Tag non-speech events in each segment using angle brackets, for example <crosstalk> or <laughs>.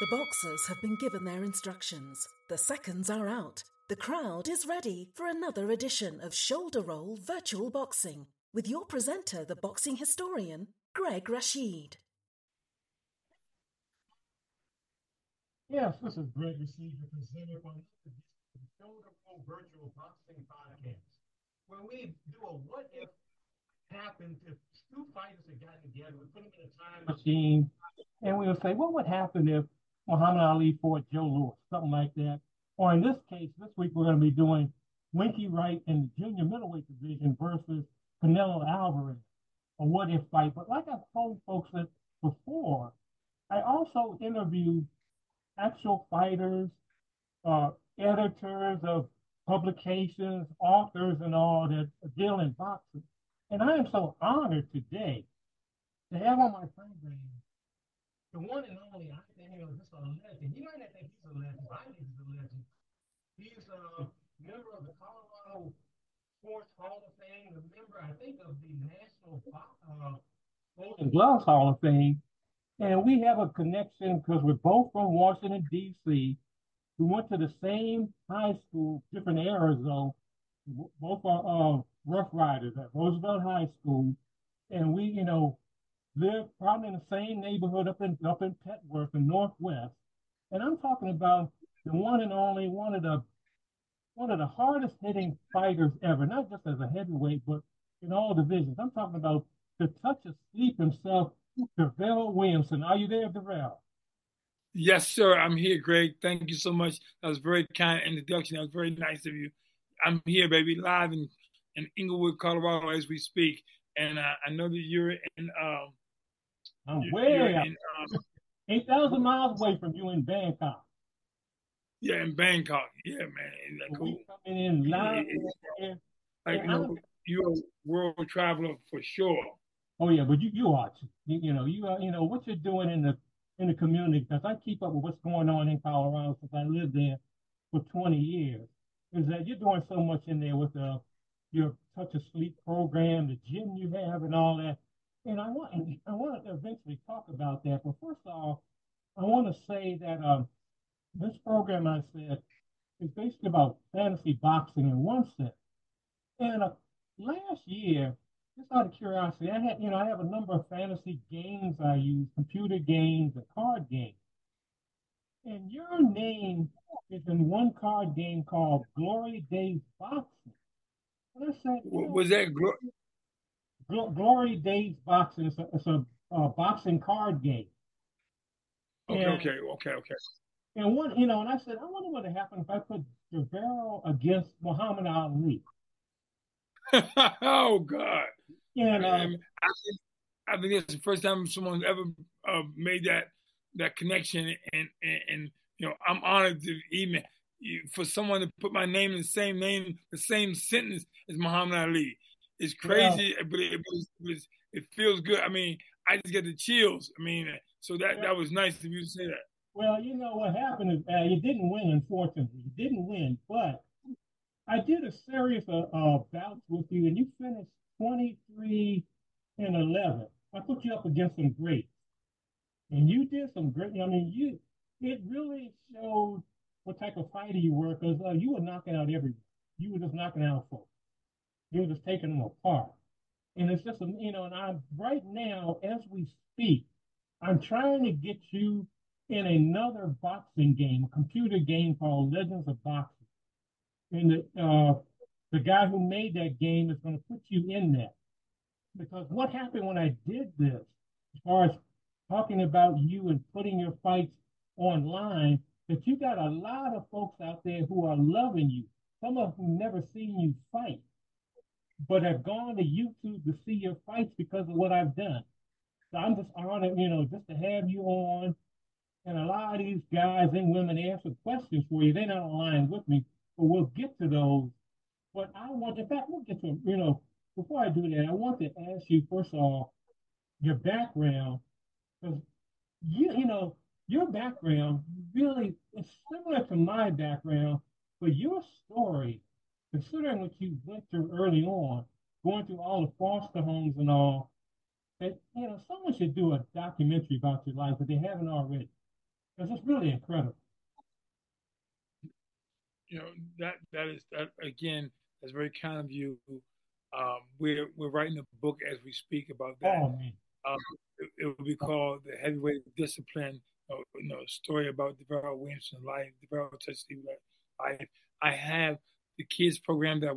The boxers have been given their instructions. The seconds are out. The crowd is ready for another edition of Shoulder Roll Virtual Boxing with your presenter, the boxing historian, Greg Rasheed. Yes, this is Greg Rasheed, your presenter on the Shoulder Roll Virtual Boxing Podcast, where we do a what if happened if two fighters had gotten together, we put them in a time machine, and we would say, what would happen if Muhammad Ali fought Joe Louis, something like that. Or in this case, this week we're going to be doing Winky Wright in the junior middleweight division versus Canelo Alvarez, a what if fight. But like I've told folks that before, I also interview actual fighters, uh, editors of publications, authors, and all that deal in boxing. And I am so honored today to have on my program the one and only, I think, you know, just a legend. You might not think he's a legend, but I think he's a legend. He's a member of the Colorado Sports Hall of Fame, a member, I think, of the National uh, Golden Gloves Hall of Fame. And we have a connection because we're both from Washington, D.C. We went to the same high school, different eras though. Both are uh, Rough Riders at Roosevelt High School. And we, you know, live probably in the same neighborhood up in up in Petworth in Northwest. And I'm talking about the one and only one of the one of the hardest hitting fighters ever, not just as a heavyweight, but in all divisions. I'm talking about the touch of sleep himself, Davarryl Williamson. Are you there, Davarryl? Yes, sir. I'm here, Greg. Thank you so much. That was very kind introduction. That was very nice of you. I'm here, baby, live in, in Englewood, Colorado, as we speak. And uh, I know that you're in um, I'm way out. Um, 8,000 miles away from you in Bangkok. Yeah, in Bangkok. Yeah, man. Isn't that cool? coming in live. Yeah, like, you know, you're a world traveler for sure. Oh yeah, but you you are you, you know you are you know what you're doing in the in the community because I keep up with what's going on in Colorado since I lived there for 20 years. Is that you're doing so much in there with the your touch of sleep program, the gym you have, and all that. And I want I want to eventually talk about that. But first of all, I want to say that um, this program I said is basically about fantasy boxing in one sense. And uh, last year, just out of curiosity, I had you know I have a number of fantasy games I use, computer games and card games. And your name is in one card game called Glory Days Boxing. And I said, was that Glory? Glory Days Boxing. It's a, it's a uh, boxing card game. Okay, and, okay, okay, okay. And one, you know, and I said, I wonder what would happen if I put Javero against Muhammad Ali. <laughs> oh God! And um, I, think, I think it's the first time someone's ever uh, made that that connection, and, and, and you know, I'm honored to even for someone to put my name in the same name, the same sentence as Muhammad Ali. It's crazy, yeah. but, it, it, was, it feels good. I mean, I just get the chills. I mean, so that yeah. that was nice of you to say that. Well, you know what happened is uh, you didn't win, unfortunately. You didn't win, but I did a series of uh, bouts with you, and you finished 23 and 11. I put you up against some greats, and you did some great. I mean, you it really showed what type of fighter you were because uh, you were knocking out everyone. You were just knocking out folks. You're just taking them apart. And it's just, you know, and I'm right now, as we speak, I'm trying to get you in another boxing game, a computer game called Legends of Boxing. And the, uh, the guy who made that game is going to put you in that. Because what happened when I did this, as far as talking about you and putting your fights online, that you got a lot of folks out there who are loving you. Some of them never seen you fight but have gone to YouTube to see your fights because of what I've done. So I'm just honored, you know, just to have you on. And a lot of these guys and women answer questions for you. They're not online with me, but we'll get to those. But I want, in fact, we'll get to, you know, before I do that, I want to ask you, first of all, your background, because you, you know, your background really is similar to my background, but your story, considering what you went through early on, going through all the foster homes and all, that you know, someone should do a documentary about your life, but they haven't already, because it's really incredible. You know that that is that again. That's very kind of you. Um, we're we're writing a book as we speak about that. Oh, um, it, it, will be called the Heavyweight Discipline. Uh, you know, story about Davarryl Williamson's life, Davarryl touched life. I I have the kids program that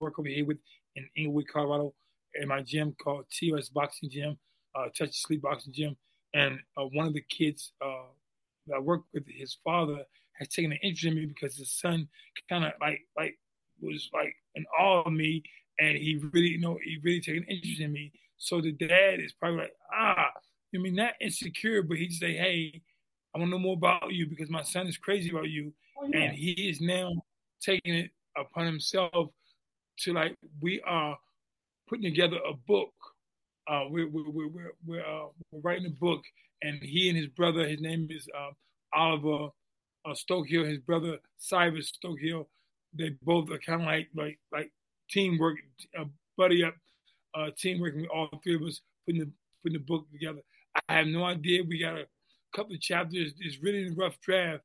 work over here with in Englewood, Colorado in my gym called TOS Boxing Gym, uh, Touch Sleep Boxing Gym, and uh, one of the kids uh, that I work with, his father has taken an interest in me because his son kind of like like was like in awe of me, and he really you know he really taken an interest in me. So the dad is probably like ah, I mean not insecure, but he just say hey. I want to know more about you because my son is crazy about you, oh, yeah. and he is now taking it upon himself to like we are putting together a book. Uh, we're, we're, we're, we're, uh, we're, writing a book, and he and his brother, his name is uh, Oliver uh, Stokehill, his brother Cyrus Stokehill, they both are kind of like like like teamwork, uh, buddy up, uh, teamwork. with all three of us putting the putting the book together. I have no idea. We got a couple of chapters. It's really a rough draft,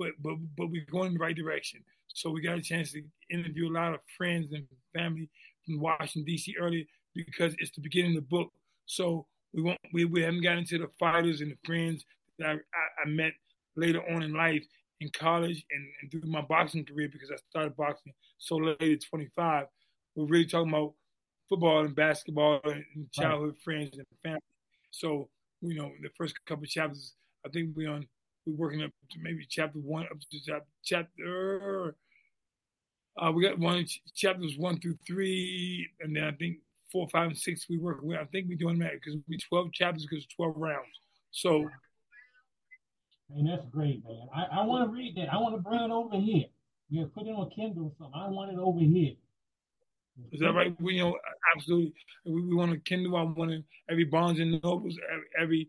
but but but we're going in the right direction. So we got a chance to interview a lot of friends and family from Washington D.C. earlier because it's the beginning of the book. So we won't we, we haven't gotten into the fighters and the friends that I, I, I met later on in life in college and, and, through my boxing career because I started boxing so late at 25. We're really talking about football and basketball and childhood right. friends and family. So you know the first couple of chapters, I think we're on we're working up to maybe chapter one up to chapter uh, we got one chapters one through three, and then I think four, five, and six we work with. I think we're doing that because we twelve chapters because twelve rounds. So, man, that's great, man. I, I want to read that. I want to bring it over here. You put it on Kindle or something. I want it over here. Is that right? We you know absolutely. We, we want to Kindle. I want every Barnes and Nobles, every, every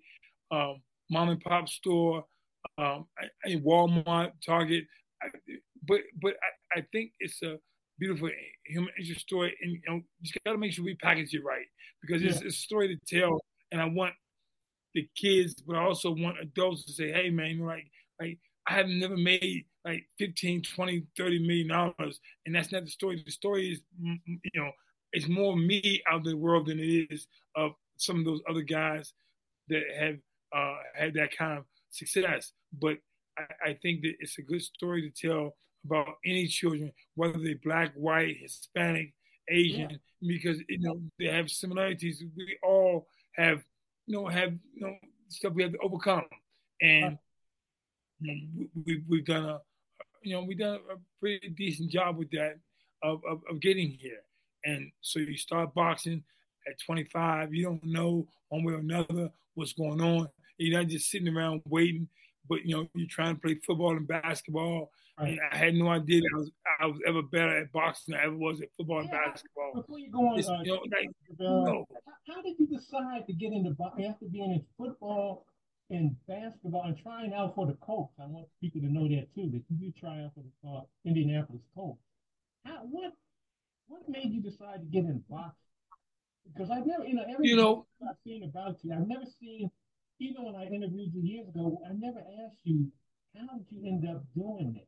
um, mom and pop store, um, Walmart, Target but but I, I think it's a beautiful human interest story, and you know, just got to make sure we package it right because it's, yeah. it's a story to tell, and I want the kids, but I also want adults to say, "Hey, man, like like I have never made like 15, 20, 30 million dollars, and that's not the story. The story is, you know, it's more me out of the world than it is of some of those other guys that have uh, had that kind of success. But I, I think that it's a good story to tell about any children, whether they're black, white, Hispanic, Asian, yeah. because you know they have similarities. We all have, you know, have you know stuff we have to overcome, and you know, we, we've done a, you know, we've done a pretty decent job with that of, of, of getting here. And so you start boxing at 25, you don't know one way or another what's going on. You're not just sitting around waiting but you know, you're trying to play football and basketball. Right. And I had no idea that I was I was ever better at boxing than I ever was at football yeah. and basketball. Before you go on, uh, you know, like, uh, how did you decide to get into boxing after being in football and basketball and trying out for the Colts? I want people to know that too. That you try out for the uh, Indianapolis Colts. How, what what made you decide to get in boxing? Because I've never, you know, every you know, I've seen about you, I've never seen even when I interviewed you years ago, I never asked you how did you end up doing it.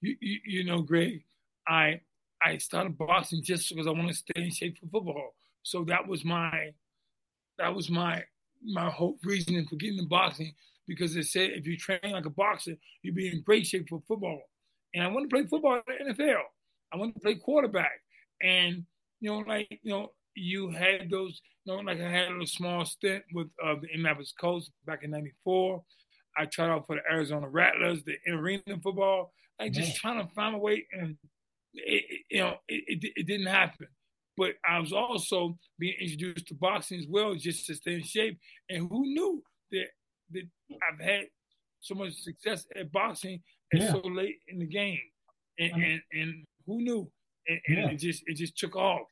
You, you, you know, Greg, I I started boxing just because I want to stay in shape for football. So that was my that was my my whole reasoning for getting in boxing because they said if you train like a boxer, you'd be in great shape for football. And I want to play football in the NFL. I want to play quarterback. And you know, like you know, you had those, know, like I had a small stint with uh, the Indianapolis Colts back in '94. I tried out for the Arizona Rattlers, the arena football. I just trying to find a way, and it, it, you know, it, it, it, didn't happen. but I was also being introduced to boxing as well, just to stay in shape. And who knew that that I've had so much success at boxing and yeah. so late in the game, and I mean, and, and who knew? And, and yeah. it just it just took off.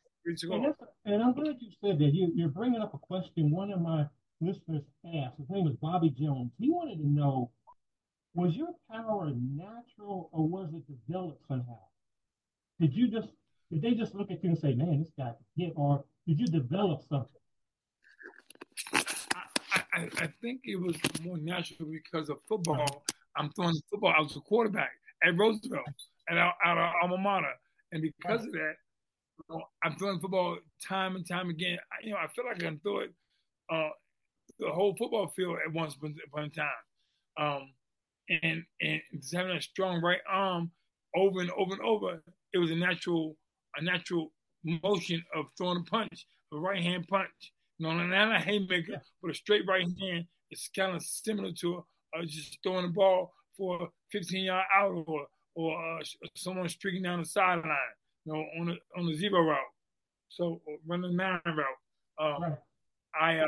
And, I'm glad you said that. You, you're bringing up a question one of my listeners asked. His name is Bobby Jones. He wanted to know was your power natural or was it developed somehow? Did you just did they just look at you and say, "Man, this guy can hit," or did you develop something? I, I, I think it was more natural because of football. I'm throwing football. I was a quarterback at Roosevelt and out, out of alma mater, and because of that, I'm throwing football time and time again. I, you know, I feel like I can throw it uh, the whole football field at once upon a time. Um, and and just having a strong right arm over and over and over, it was a natural a natural motion of throwing a punch, a right hand punch. You know, not a haymaker, but a straight right hand. It's kind of similar to uh, just throwing the ball for a 15 yard out or or uh, someone streaking down the sideline, you know, on the on the zero route. So running nine route. Um, right. I uh,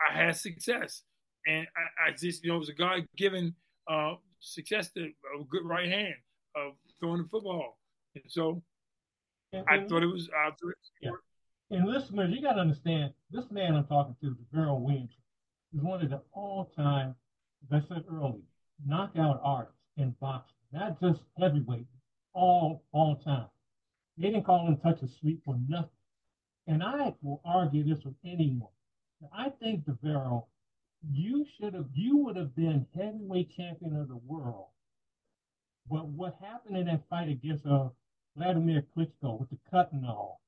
I had success and I, I just you know it was a God given uh, success to a good right hand of throwing the football, and so and, I thought it was. I thought yeah. And listeners, you got to understand this man I'm talking to, Davarryl Williams, is one of the all-time, as I said earlier, knockout artists in boxing, not just heavyweight, all all time. They didn't call him touch of sleep for nothing. And I will argue this with anyone. I think Davarryl you should have you would have been heavyweight champion of the world. But what happened in that fight against uh, Vladimir Klitschko with the cut and all,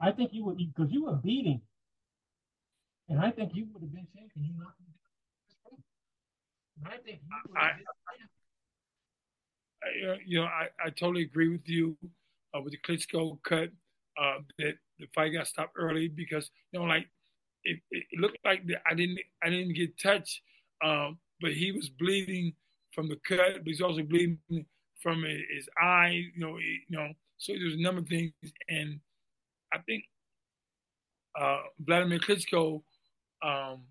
I think you would because you were beating, and I think you would have been champion. You knocked him down. I think you would have I, you know, I, I totally agree with you uh, with the Klitschko cut. Uh, that the fight got stopped early because you know, like it, it looked like I didn't I didn't get touched, um, but he was bleeding from the cut, but he's also bleeding from his eye. You know, you know. So there's a number of things, and I think uh, Vladimir Klitschko, um,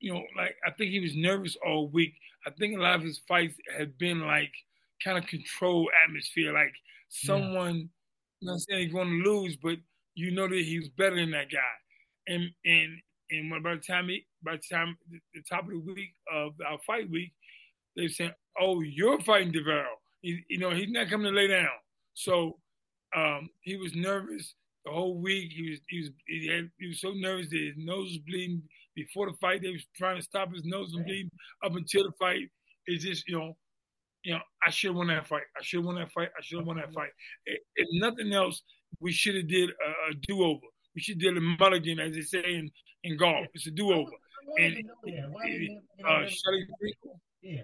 you know, like I think he was nervous all week. I think a lot of his fights had been like kind of controlled atmosphere, like someone. Yeah. I'm not saying he's going to lose, but you know that he was better than that guy. And and and by the time he, by the time the top of the week of our fight week, they said, "Oh, you're fighting Davarryl. you know, he's not coming to lay down." So um, he was nervous the whole week. He was he was he, had, he was so nervous that his nose was bleeding before the fight. They was trying to stop his nose from bleeding up until the fight. It's just you know, you know, I should have won that fight. I should have won that fight. I should have won that fight. If nothing else, we should have did a, a do over. We should do a mulligan, as they say in, in golf. It's a do over. And uh, Shelly Finkel, yeah.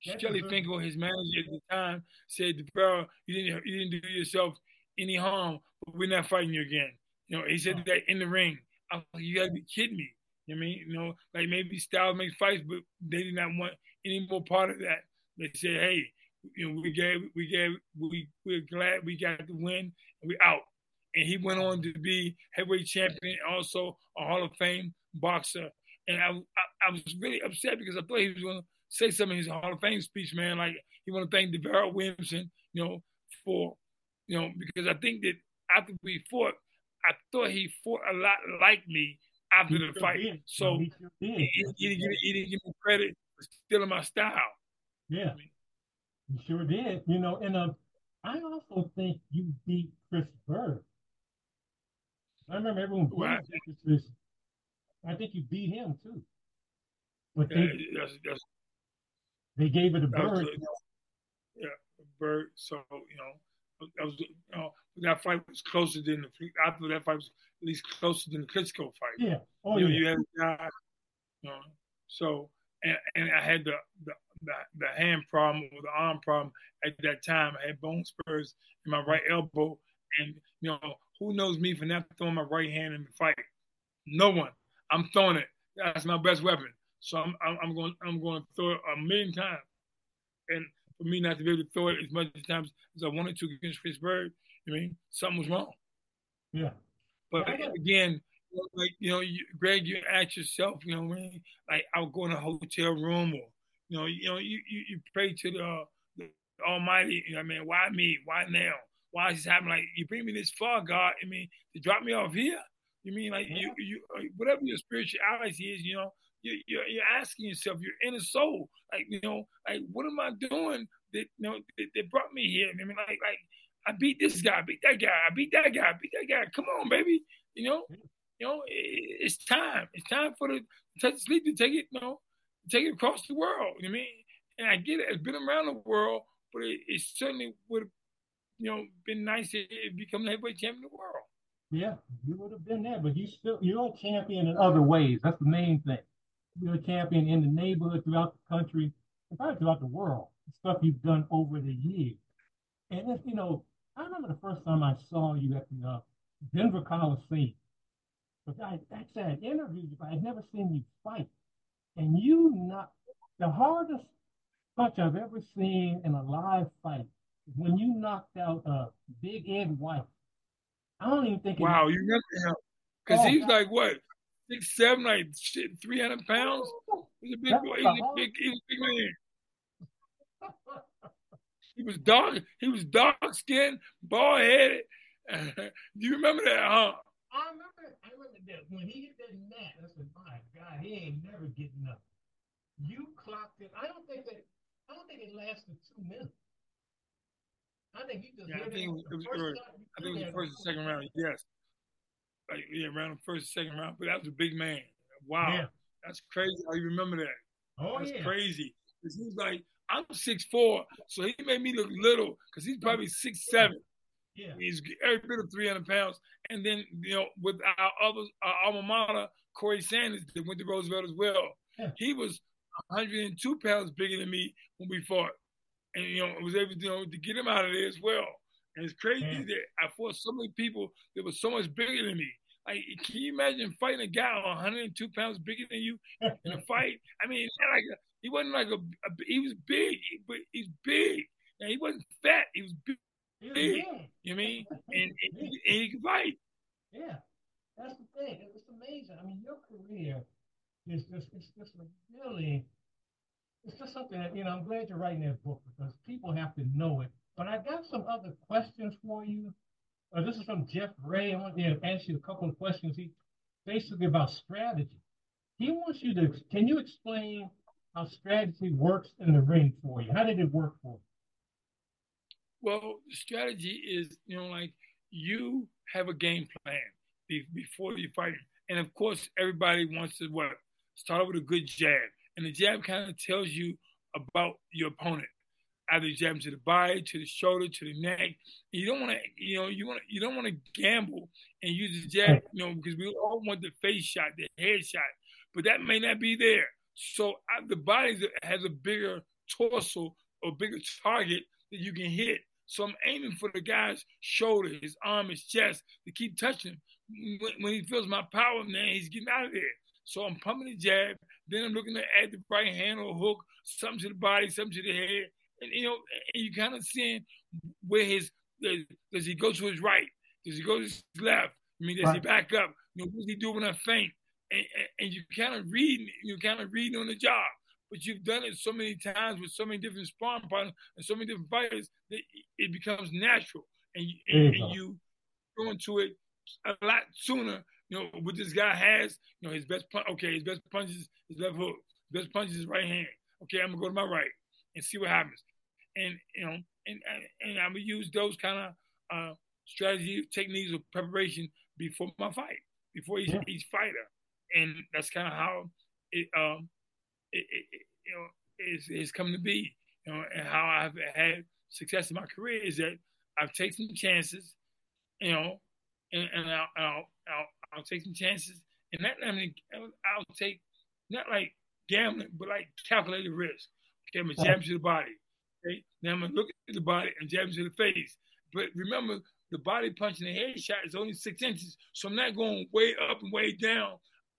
Shelly Finkel, his manager at the time, said, "Bro, you didn't you didn't do yourself any harm, but we're not fighting you again." You know, he said that in the ring. I was like, "You gotta be kidding me." You know I mean, you know, like maybe Styles makes fights, but they did not want any more part of that. They say, "Hey, you know, we gave, we gave, we we're glad we got the win, and we out." and he went on to be heavyweight champion, also a Hall of Fame boxer. And I, I, I was really upset because I thought he was going to say something in his Hall of Fame speech, man. Like he want to thank Davarryl Williamson, you know, for, you know, because I think that after we fought, I thought he fought a lot like me after he the fight. Did. So he, he, he, didn't give, he didn't give me credit for stealing my style. Yeah, I mean, you sure did. You know, and uh, I also think you beat Chris Byrd. I remember everyone well, beat I think you beat him too. But they, yeah, that's, that's, they gave it a Byrd. yeah, Byrd. So you know, that was you know that fight was closer than the after that fight was at least closer than the Klitschko fight. Yeah. Oh you yeah. Know, you had a guy. You know, so and and I had the the the, the hand problem or the arm problem at that time. I had bone spurs in my right elbow, and you know who knows me for not throwing my right hand in the fight? No one. I'm throwing it. That's my best weapon. So I'm, I'm, I'm going I'm going to throw it a million times. And for me not to be able to throw it as much times as I wanted to against Byrd, I mean, something was wrong. Yeah. But again, like you know, you, Greg, you ask yourself, you know, man, like I'll go in a hotel room or you know, you know, you you, you pray to the, the Almighty. You know, I mean, why me? Why now? Why is this happening? Like you bring me this far, God. I mean, to drop me off here. You mean like you you uh, whatever your spirituality is, you know, you, you're, you're asking yourself, your inner soul, like you know, like what am I doing that you know that, that brought me here? I mean, like like I beat this guy, I beat that guy, I beat that guy, I beat that guy. Come on, baby, you know, you know, it, it's time. It's time for the touch sleep to take it, you know, take it across the world. You know I mean, and I get it. It's been around the world, but it, it certainly would have, you know, been nice to become the heavyweight champion of the world. Yeah, you would have been there, but you still you're a champion in other ways. That's the main thing. You're a champion in the neighborhood, throughout the country, and probably throughout the world. The stuff you've done over the years. And if you know, I remember the first time I saw you at the uh, Denver Coliseum. But I actually I interviewed you, but I'd never seen you fight. And you not the hardest punch I've ever seen in a live fight is when you knocked out uh, Big Ed White I don't even think. Wow, you remember him? Because oh, he's like what six seven, like shit, three hundred pounds. He's a big boy. He's a big, he's a big man. he was dark. He was dark skinned, bald headed. <laughs> Do you remember that, huh? I remember. I remember that when he hit that mat. I said, "My God, he ain't never getting up." You clocked it. I don't think that. I don't think it lasted two minutes. I think you just yeah, I think it was, early. I think it was the first and second round. Yes, like yeah, around the first and second round. But that was a big man. Wow, yeah. that's crazy. I remember that? Oh that's yeah, crazy. Cause he's like I'm six four, so he made me look little because he's probably six seven. Yeah, he's every bit of three hundred pounds. And then you know, with our other our alma mater, Corey Sanders, that went to Roosevelt as well. Yeah. He was 102 pounds bigger than me when we fought and you know it was able to, you know, to get him out of there as well. And it's crazy yeah. that I fought so many people that were so much bigger than me. Like, can you imagine fighting a guy 102 pounds bigger than you in a <laughs> fight? I mean, like a, he wasn't like a, a, he was big, but he's big. Now he wasn't fat. He was big. He big. You mean? <laughs> And, and, and, he could fight. Yeah, that's the thing. It was amazing. I mean, your career is just it's just really it's just something that, you know, I'm glad you're writing that book because people have to know it. But I got some other questions for you. Uh, this is from Jeff Ray. I want to ask you a couple of questions. He basically about strategy. He wants you to can you explain how strategy works in the ring for you? How did it work for you? Well, the strategy is, you know, like you have a game plan before you fight. And of course, everybody wants to what? Start with a good jab and the jab kind of tells you about your opponent. Either jab to the body, to the shoulder, to the neck. You don't want to, you know, you want you don't want to gamble and use the jab, you know, because we all want the face shot, the head shot, but that may not be there. So the body has a bigger torso or bigger target that you can hit. So I'm aiming for the guy's shoulder, his arm, his chest to keep touching him. When, when he feels my power, man, he's getting out of there. So I'm pumping the jab. Then I'm looking to add the right hand or hook, something to the body, something to the head. And, you know, and you kind of seeing where his, does he go to his right? Does he go to his left? I mean, does right. he back up? You know, what does he do when I faint? And, and, and you kind of reading, you kind of reading on the job. But you've done it so many times with so many different sparring partners and so many different fighters that it becomes natural. And you, and, and you go into it a lot sooner you know, what this guy has, you know, his best punch, okay, his best punch is his left hook. His best punch is his right hand. Okay, I'm gonna go to my right and see what happens. And you know, and and I'm gonna use those kind of uh, strategy techniques of preparation before my fight, before each, yeah. each fighter, and that's kind of how it um it, you know is is come to be. You know, and how I've had success in my career is that I've taken chances, you know, and, and I'll, I'll, I'll, I'll take some chances, and not I mean I'll take not like gambling, but like calculated risk. Okay, I'm gonna jab to the body. Okay, now I'm gonna look at the body and jab to the face. But remember, the body punch and the head shot is only six inches, so I'm not going way up and way down.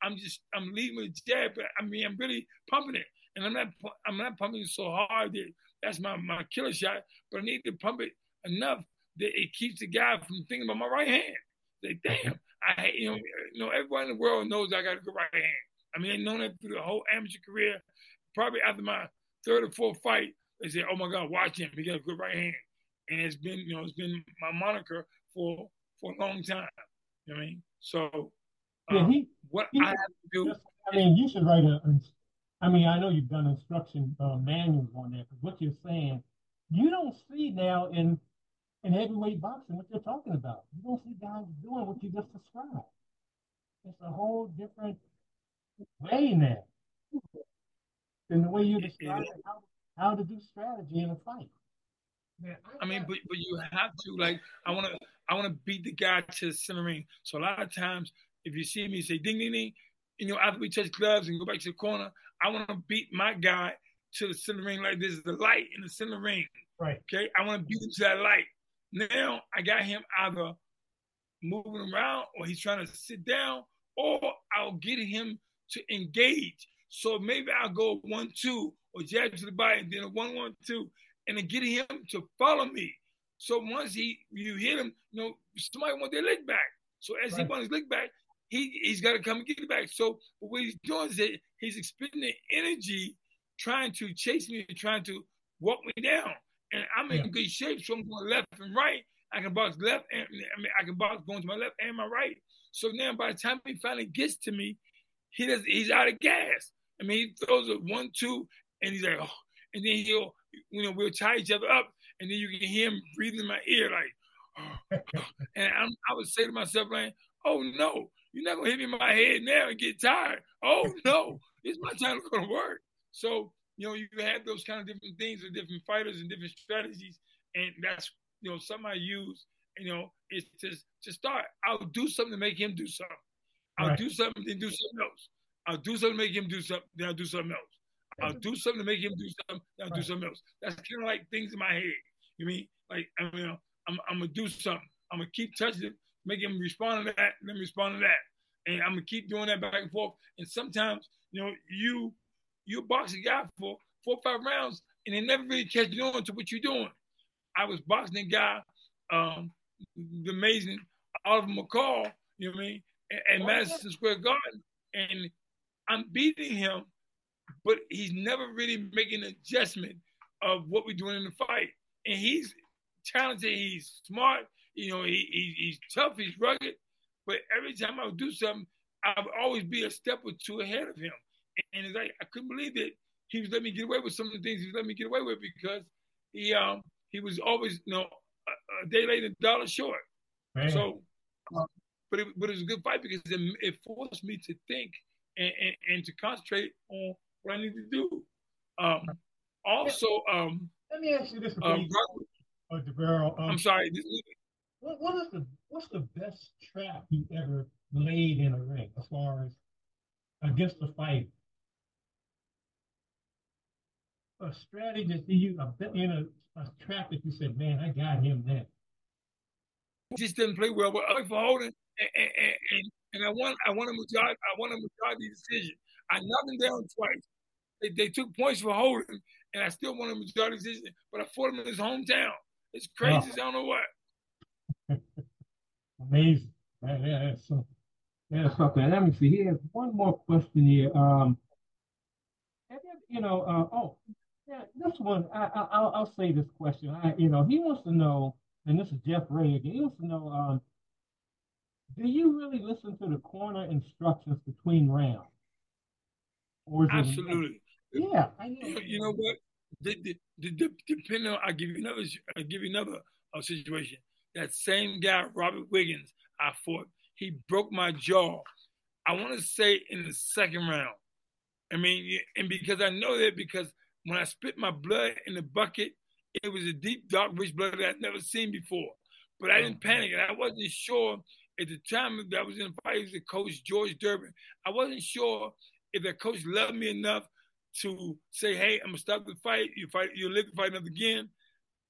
I'm just I'm leading with jab, but I mean I'm really pumping it, and I'm not I'm not pumping it so hard that that's my my killer shot. But I need to pump it enough that it keeps the guy from thinking about my right hand Like, damn, I you know, you know, everybody in the world knows I got a good right hand. I mean, they know that through the whole amateur career. Probably after my third or fourth fight, they say, "Oh my God, watch him! He got a good right hand." And it's been, you know, it's been my moniker for for a long time. You know what I mean? So, yeah, um, he, what he, I have to do. I mean, you should write a. I mean, I know you've done instruction uh, manuals on that, but what you're saying, you don't see now in in heavyweight boxing what you're talking about. You don't see guys doing what you just described. It's a whole different way now than the way you describe how, how to do strategy in a fight. Man, I, I mean, but but you have to like. I want to I want to beat the guy to the center ring. So a lot of times, if you see me say ding ding ding, you know, after we touch gloves and go back to the corner, I want to beat my guy to the center ring like this is the light in the center ring. Right. Okay. I want to beat him to that light. Now I got him either moving around or he's trying to sit down, or I'll get him to engage. So maybe I'll go one two or jab to the body and then a one one two, and then get him to follow me. So once he you hit him, you know somebody want their leg back. So as right. he wants his leg back, he he's got to come and get it back. So what he's doing is that he's expending energy trying to chase me, trying to walk me down. And I'm in yeah. good shape, so I'm going left and right. I can box left and I mean I can box going to my left and my right. So now by the time he finally gets to me, he does he's out of gas. I mean he throws a one two and he's like, oh, and then he'll you know we'll tie each other up and then you can hear him breathing in my ear like, oh. <laughs> and I'm, I would say to myself like, oh no, you're not gonna hit me in my head now and get tired. Oh no, it's my time to go to work. So you know, you have those kind of different things with different fighters and different strategies, and that's you know something I use. You know, it's to to start. I'll do something to make him do something. I'll right. do something, then do something else. I'll do something to make him do something, then I'll do something else. I'll do something to make him do something, then I'll right. do something else. That's kind of like things in my head. You mean like I mean, I'm I'm gonna do something. I'm gonna keep touching it, make him respond to that, Let then respond to that. And I'm gonna keep doing that back and forth. And sometimes, you know, you you box a guy for four or five rounds and they never really catch on to what you're doing. I was boxing a guy, um, the amazing Oliver McCall, you know what I mean, at, at Madison Square Garden, and I'm beating him, but he's never really making an adjustment of what we're doing in the fight. And he's talented, he's smart, you know, he, he, he's tough, he's rugged. But every time I would do something, I would always be a step or two ahead of him. And it's like I couldn't believe that he was letting me get away with some of the things he was letting me get away with because he um he was always you know a, a day late and a dollar short. Man. So, but it, but it was a good fight because it, it forced me to think and, and, and, to concentrate on what I need to do. Um, also, um, let me ask you this: um, uh, Davarryl, um, I'm sorry. What, what is the what's the best trap you ever laid in a ring as far as against the fight? A strategy that you in a, a trap that you said, man, I got him there. Just didn't play well with for holding, and, and, and, and I won. I won a majority. I won a majority decision. I knocked him down twice. They, they took points for holding, and I still won a majority decision. But I fought him in his hometown. It's crazy. Oh. I don't know what. Amazing. Yeah, yeah, that's so. Yeah, something. Let me see. Here's one more question here. Um, you know, uh, oh, yeah, this one. I, I, will I'll say this question. I, you know, he wants to know, and this is Jeff Ray again. He wants to know, um, do you really listen to the corner instructions between rounds? Or Absolutely. It, yeah. You know, you know what? The, the, the, depending on, I'll give you another, I'll give you another uh, situation. That same guy, Robert Wiggins, I fought. He broke my jaw. I want to say in the second round. I mean, and because I know that because when I spit my blood in the bucket, it was a deep, dark, rich blood that I'd never seen before. But I didn't panic, and I wasn't sure at the time that I was in the fight. with the coach George Durbin. I wasn't sure if that coach loved me enough to say, "Hey, I'm gonna stop the fight. You fight. You live the fight another again."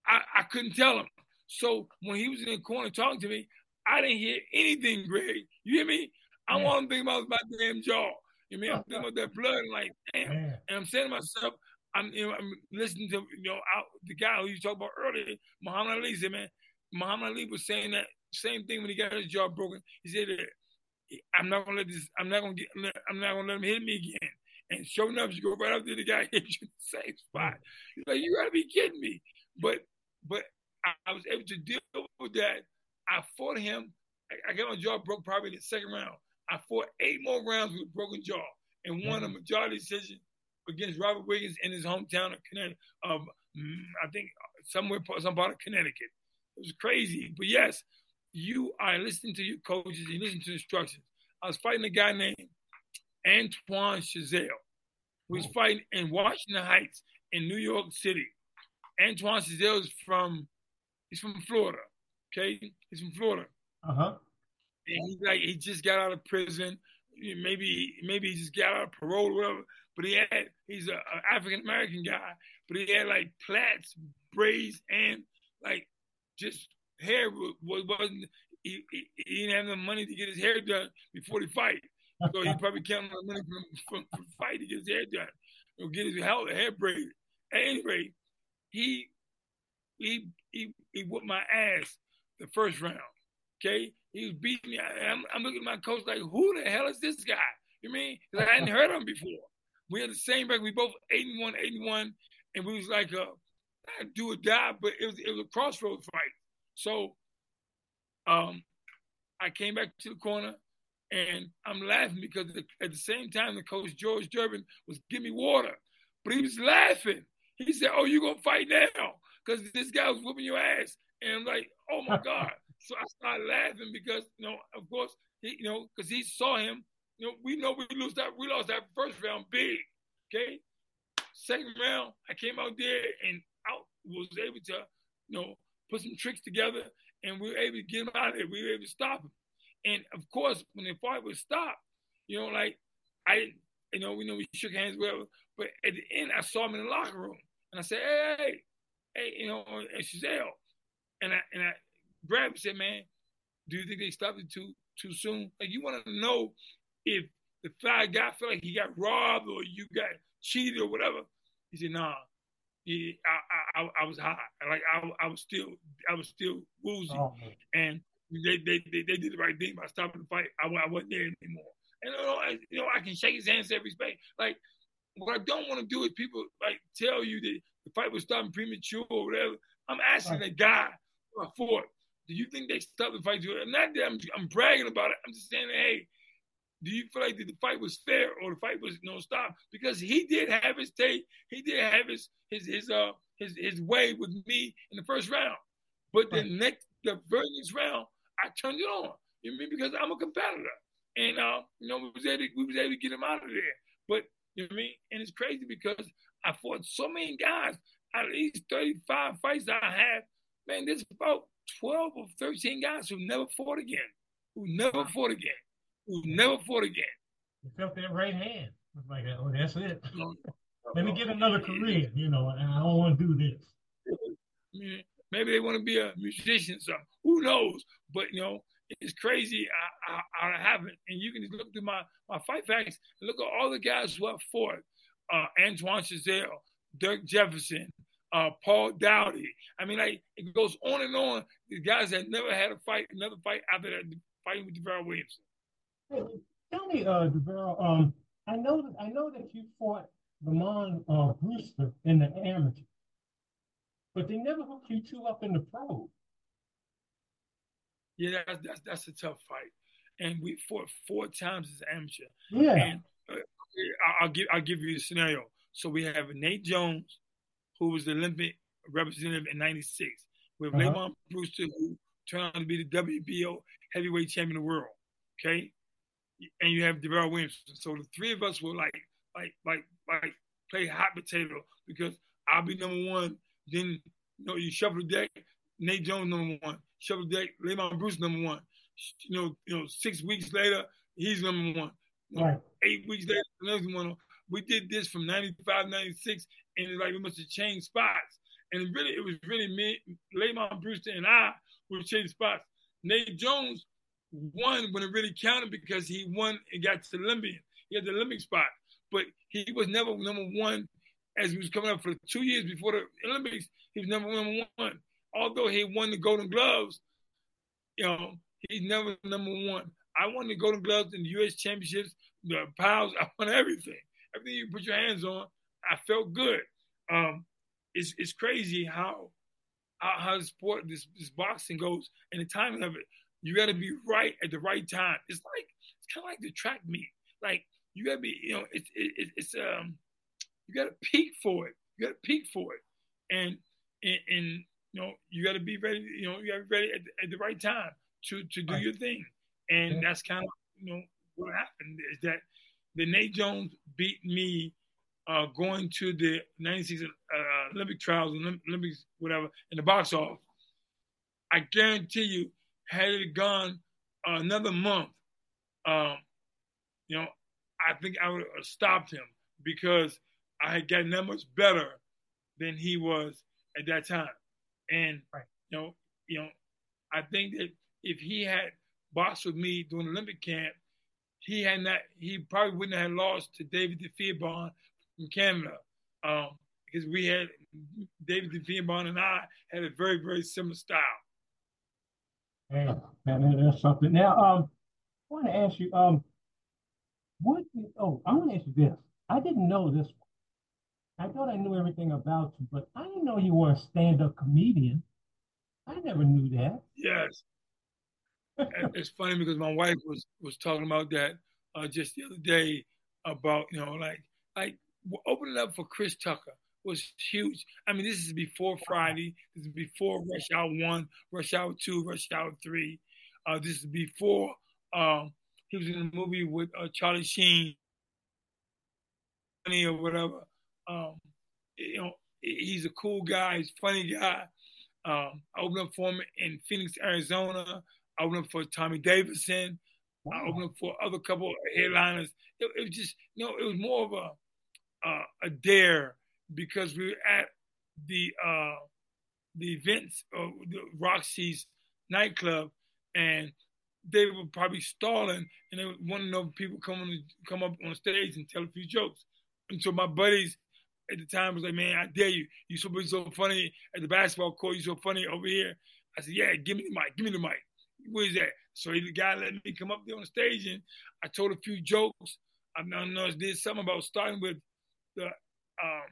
I, I couldn't tell him. So when he was in the corner talking to me, I didn't hear anything, Greg. You hear me? I yeah. want to think about my damn jaw. You mean I'm thinking about that blood and like, damn. Yeah. And I'm saying to myself, I'm you know, I'm listening to you know out, the guy who you talked about earlier, Muhammad Ali said, man, Muhammad Ali was saying that same thing when he got his jaw broken. He said, "I'm not gonna let this. I'm not gonna get. I'm not gonna let him hit me again." And sure enough, you go right up to the guy <laughs> hit you in the same spot. You're like, you gotta be kidding me. But but I, was able to deal with that. I fought him. I, I got my jaw broke probably in the second round. I fought eight more rounds with a broken jaw and won mm-hmm. a majority decision against Robert Wiggins in his hometown of Connecticut. Of mm, I think somewhere some part of Connecticut. It was crazy, but yes, you are listening to your coaches. You listen to instructions. I was fighting a guy named Antoine Chazelle, who was oh. fighting in Washington Heights in New York City. Antoine Chazelle is from he's from Florida. Okay, he's from Florida. Uh huh. And he's like he just got out of prison. Maybe maybe he just got out of parole or whatever. But he had he's an African American guy, but he had like plaits, braids, and like just hair was wasn't he, he, he didn't have the money to get his hair done before the fight. So he <laughs> probably counted on money from, from, from fight to get his hair done or get his hair, hair braided. At any rate, he he he he whooped my ass the first round. Okay, he was beating me. I'm, I'm looking at my coach like, who the hell is this guy? You mean? Because I hadn't heard him before. We had the same record. We both 81, 81, and we was like a do or die, but it was it was a crossroads fight. So, um, I came back to the corner. And I'm laughing because at the same time, the coach George Durbin was giving me water, but he was laughing. He said, "Oh, you gonna fight now? Because this guy was whooping your ass." And I'm like, "Oh my <laughs> god!" so I started laughing because, you know, of course, he, you know, because he saw him. You know, we know we lose that. We lost that first round big. Okay, second round, I came out there and out was able to, you know, put some tricks together, and we were able to get him out of there. We were able to stop him. And of course, when the fight was stopped, you know, like I you know, we know we shook hands, whatever. But at the end, I saw him in the locker room, and I said, "Hey, hey, hey you know, and Chazelle," and I and I and said, "Man, do you think they stopped it too too soon? Like you want to know if the fly guy felt like he got robbed or you got cheated or whatever?" He said, "Nah." He, I, I, I was high. Like I, I was still, I was still woozy, oh, and they, they, they, they, did the right thing by stopping the fight. I, I wasn't there anymore. And you know, I, you know, I can shake his hands say respect. Like, what I don't want to do is people like tell you that the fight was stopping premature or whatever. I'm asking right. the guy who I fought, do you think they stopped the fight? Not that I'm, I'm bragging about it. I'm just saying, hey, do you feel like the fight was fair or the fight was no stop? Because he did have his take, he did have his his his uh his his way with me in the first round. But the next the very next round, I turned it on. You know I mean? Because I'm a competitor. And uh, you know, we was able to, we was able to get him out of there. But you know what I mean? And it's crazy because I fought so many guys. At least 35 fights I had. Man, there's about 12 or 13 guys who never fought again. Who never fought again. Who never fought again. You felt that right hand. It's like, oh, that's it. <laughs> Oh, <laughs> Let me get another career, you know, and I don't want to do this. <laughs> Maybe they want to be a musician or something. Who knows? But you know, it's crazy I, I, I haven't. And you can just look through my, my fight facts and look at all the guys who have fought. Uh, Antoine Chazelle, Dirk Jefferson, uh, Paul Dowdy. I mean, like it goes on and on. The guys that never had a fight, another fight after that fighting with Davarryl Williamson. Hey, tell me, uh, um, I know that I know that you fought Lamont uh, Brewster in the amateur but they never hooked you two up in the pro. Yeah, that's, that's that's a tough fight, and we fought four times as amateur. Yeah, and uh, I'll give I'll give you the scenario. So we have Nate Jones, who was the Olympic representative in '96. We have uh-huh. Lamont Brewster, who turned out to be the WBO heavyweight champion of the world. Okay, and you have Davarryl Williamson. So the three of us were like like like like play hot potato because I'll be number one then you know you shuffle the deck. Nate Jones number one. Shuffle the deck. Lamont Bruce number one. You know, you know, six weeks later he's number one. Right. Eight weeks later another one. We did this from 95, 96, and it's like we must have changed spots. And really, it was really me, Lamont Brewster, and I who changed spots. Nate Jones won when it really counted because he won and got to the Olympian. He had the Olympic spot, but he was never number one as he was coming up for two years before the Olympics, he was never number one. Although he won the Golden Gloves, you know, he's never number one. I won the Golden Gloves in the U.S. Championships, the Pals. <laughs> I won everything. Everything you put your hands on, I felt good. Um, it's it's crazy how how, how the sport this this boxing goes and the timing of it. You got to be right at the right time. It's like it's kind of like the track meet. Like you got to be, you know, it's it, it's um, you got to peak for it. You got to peak for it, and and, and you know you got to be ready. You know you got to be ready at the, at the right time to to do right. your thing, and that's kind of you know what happened is that the Nate Jones beat me uh, going to the 96 uh, Olympic trials, and Olympics, whatever, in the box off. I guarantee you, had it gone another month, um, you know, I think I would have stopped him because I had gotten that much better than he was at that time. And right. you know, you know, I think that if he had boxed with me during Olympic camp, he had not he probably wouldn't have lost to David Defiagbon from Canada. Um, because we had David Defiagbon and I had a very, very similar style. Hey, that's something. Now, um, I want to ask you, um, what? Oh, I want to ask you this. I didn't know this. I thought I knew everything about you, but I didn't know you were a stand-up comedian. I never knew that. Yes. It's funny because my wife was was talking about that uh, just the other day about you know like like opening up for Chris Tucker was huge. I mean, this is before Friday. This is before Rush Hour One, Rush Hour Two, Rush Hour Three. Uh, this is before um, he was in a movie with uh, Charlie Sheen or whatever. Um, you know, he's a cool guy. He's a funny guy. Um, I opened up for him in Phoenix, Arizona. I opened up for Tommy Davidson. Wow. I opened up for other couple of headliners. It, it, was just, you know, it was more of a uh, a dare because we were at the uh, the events of the Roxy's nightclub, and they were probably stalling, and they wanted to know if people coming come up on stage and tell a few jokes. And so my buddies at the time was like, "Man, I dare you! You so so funny at the basketball court. You so funny over here." I said, "Yeah, give me the mic. Give me the mic. Where's that?" So the guy let me come up there on the stage, and I told a few jokes. I don't know, did something about starting with the um,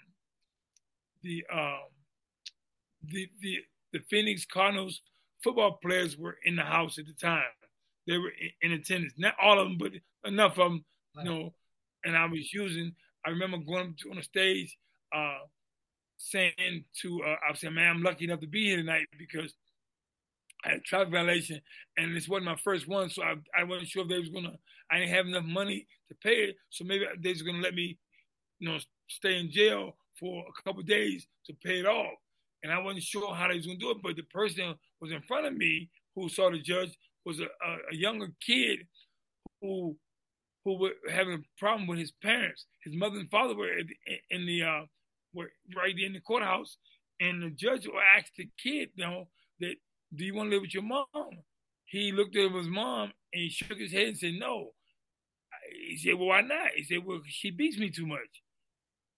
the um, the the the Phoenix Cardinals football players were in the house at the time. They were in, in attendance. Not all of them, but enough of them, you know. And I was using. I remember going up on the stage, uh, saying to uh, I said, "Man, I'm lucky enough to be here tonight because traffic violation, and this wasn't my first one, so I, I wasn't sure if they was gonna. I didn't have enough money to pay it, so maybe they was gonna let me, you know, stay in jail for a couple days to pay it off. And I wasn't sure how they was gonna do it, but the person was in front of me who saw the judge was a, a, a younger kid who who were having a problem with his parents. His mother and father were in the, uh, were right in the courthouse, and the judge asked the kid, you know, that do you want to live with your mom? He looked at his mom and he shook his head and said, no. He said, well, why not? He said, well, she beats me too much.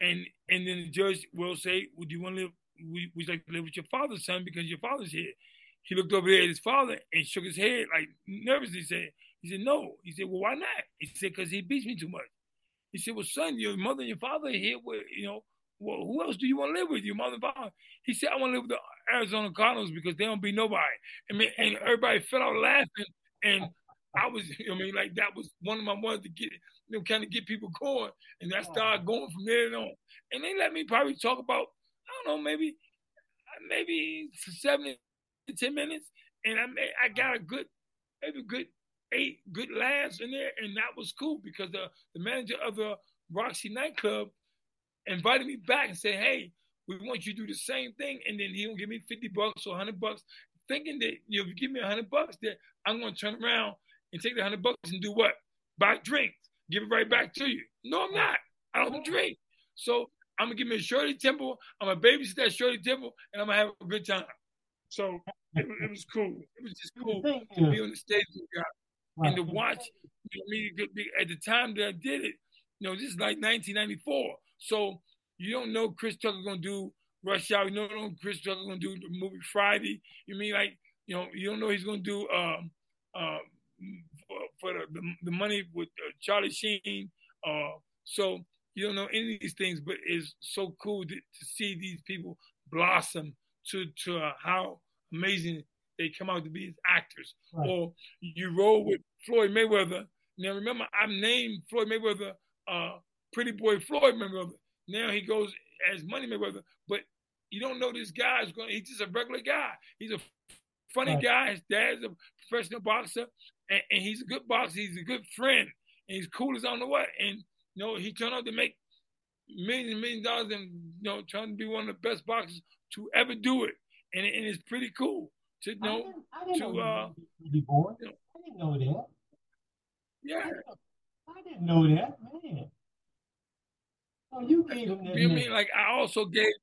And and then the judge will say, well, do you want to live, would you like to live with your father's son because your father's here? He looked over there at his father and shook his head like nervously said, he said, no. He said, well, why not? He said, because he beats me too much. He said, well, son, your mother and your father are here with, you know, well, who else do you want to live with? Your mother and father. He said, I want to live with the Arizona Cardinals because they don't be nobody. I mean, and everybody fell out laughing. And I was, <laughs> I mean, like that was one of my ones to get, you know, kind of get people going. And I started going from there on. And they let me probably talk about, I don't know, maybe, maybe seven to 10 minutes. And I made, I got a good, maybe good eight good laughs in there. And that was cool because the, the manager of the Roxy nightclub invited me back and said, hey, we want you to do the same thing. And then he'll give me 50 bucks or 100 bucks, thinking that you know, if you give me 100 bucks, that I'm going to turn around and take the 100 bucks and do what? Buy drinks, give it right back to you. No, I'm not. I don't drink. So I'm going to give me a Shirley Temple. I'm going to babysit that Shirley Temple, and I'm going to have a good time. So it, it, was cool. It was just cool to be on the stage with God and to watch you know, me at the time that I did it. You know, this is like 1994. So you don't know Chris Tucker gonna do Rush Hour. You don't know Chris Tucker gonna do the movie Friday. You mean like You know, you don't know he's going to do um, uh, for, for the, the, the money with uh, Charlie Sheen. Uh, so you don't know any of these things, but it's so cool to, to see these people blossom to to uh, how amazing they come out to be as actors. Right. Or you roll with Floyd Mayweather. Now remember, I'm named Floyd Mayweather uh, Pretty Boy Floyd Mayweather. Now he goes as Money Mayweather, but you don't know this guy is going. He's just a regular guy. He's a funny right. guy. His dad's a professional boxer, and, and, he's a good boxer. He's a good friend, and he's cool as I don't know what. And you know, he turned out to make millions and millions of dollars, and you know, trying to be one of the best boxers to ever do it. And, and it's pretty cool to you know. I didn't, I didn't to know uh, pretty boy. You know, I didn't know that. Yeah. I didn't know that, man. Oh, you gave him that. You mean like I also gave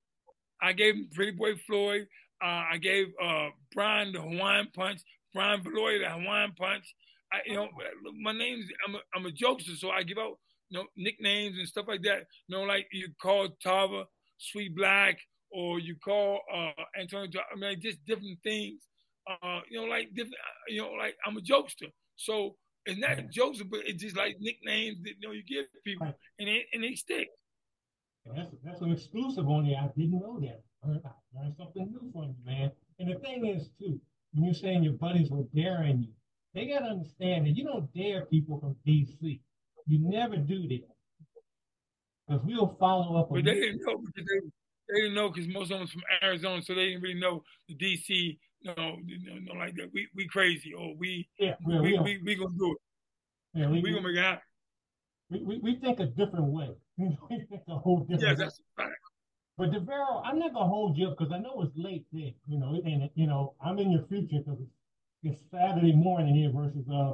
I gave Pretty Boy Floyd. Uh, I gave uh, Brian the Hawaiian Punch. Brian Floyd the Hawaiian Punch. I, you know, my name's I'm a, I'm a jokester, so I give out you know nicknames and stuff like that. You know, like you call Tava Sweet Black, or you call uh, Antonio. I mean, just different things. Uh, you know, like different. You know, like I'm a jokester, so it's not right. jokes, but it's just like nicknames that you know you give people, and they and they stick. That's that's an exclusive on there. I didn't know that. I learned something new from you, man. And the thing is, too, when you're saying your buddies were daring you, they gotta understand that you don't dare people from DC. You never do that. Because we'll follow up But they didn't know because they, they didn't know because most of them was from Arizona, so they didn't really know the DC no, no, no, like that. We we crazy or we yeah, we, we, we, we, gonna do it. Yeah, we, we gonna make it happen. We, we, we think a different way. <laughs> we think a whole different. Yeah, that's fact. But DeVero, I'm not gonna hold you up because I know it's late there. You know, and you know I'm in your future because it's, it's Saturday morning here versus uh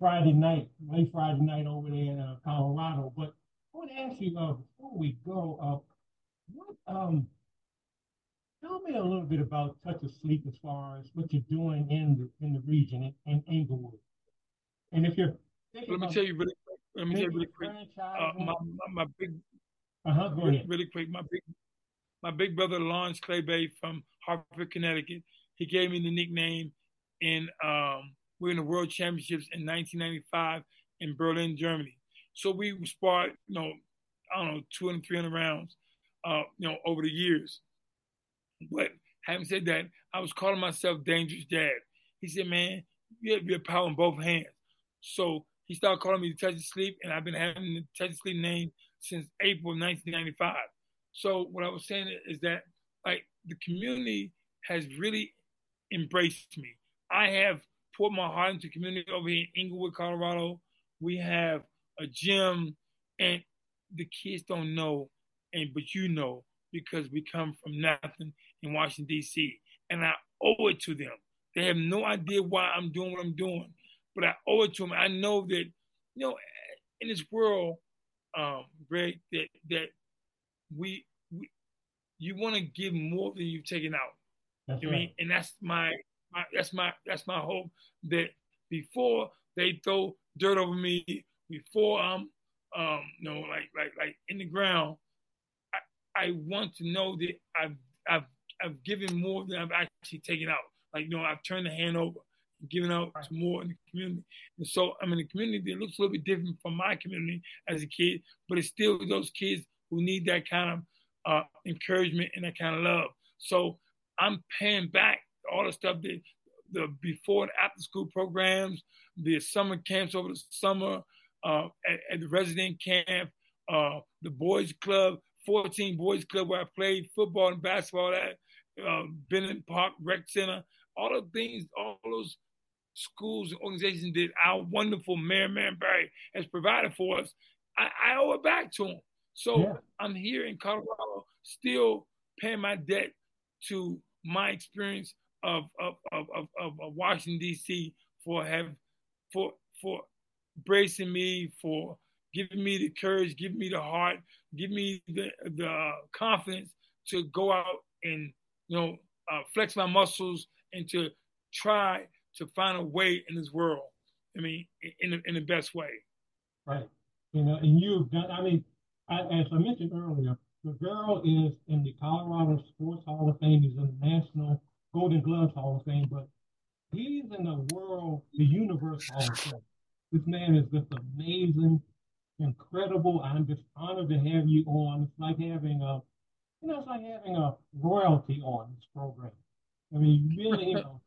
Friday night, late Friday night over there in uh, Colorado. But I want to ask you uh, before we go, uh, what um Tell me a little bit about Touch of Sleep as far as what you're doing in the in the region in, in Englewood. And if you're let me tell you really. Let me you really quick. Uh, my, my, my big uh-huh, go really, ahead. really quick. My big my big brother Lawrence Clay-Bey from Hartford, Connecticut. He gave me the nickname in um, we're in the World Championships in 1995 in Berlin, Germany. So we sparred, you know, I don't know, 200, 300 rounds, uh, you know, over the years. But having said that, I was calling myself Dangerous Dad. He said, man, you have your power in both hands. So he started calling me the Touch Sleep, and I've been having the Touch Sleep name since April 1995. So what I was saying is that like the community has really embraced me. I have poured my heart into community over here in Englewood, Colorado. We have a gym, and the kids don't know, and but you know because we come from nothing in Washington, D.C. And I owe it to them. They have no idea why I'm doing what I'm doing, but I owe it to them. I know that, you know, in this world, um, Greg, that that we, we you want to give more than you've taken out. That's you right. mean, and that's my, my that's my that's my hope that before they throw dirt over me, before I'm um, you know, like like like in the ground, I, I want to know that I've I've I've given more than I've actually taken out. Like you know, I've turned the hand over, given out to more in the community. And so I'm in a community that looks a little bit different from my community as a kid, but it's still those kids who need that kind of uh, encouragement and that kind of love. So I'm paying back all the stuff that the before and after school programs, the summer camps over the summer, uh, at, at, the resident camp, uh, the boys club, 14 boys club where I played football and basketball at, uh, Bennett Park Rec Center, all the things, all those schools and organizations that our wonderful Mayor Barry has provided for us, I, I owe it back to him. So yeah. I'm here in Colorado, still paying my debt to my experience of of, of, of, of Washington D.C. for have for for bracing me for giving me the courage, giving me the heart, giving me the the confidence to go out and you know uh, flex my muscles and to try to find a way in this world. I mean, in the, in the best way. Right. You know, and you've done. I mean, I, as I mentioned earlier, girl is in the Colorado Sports Hall of Fame. He's in the National Golden Gloves Hall of Fame. But He's in the world, the universe Hall of Fame. This man is just amazing, incredible. I'm just honored to have you on. It's like having a, you know, it's like having a royalty on this program. I mean, really, you know,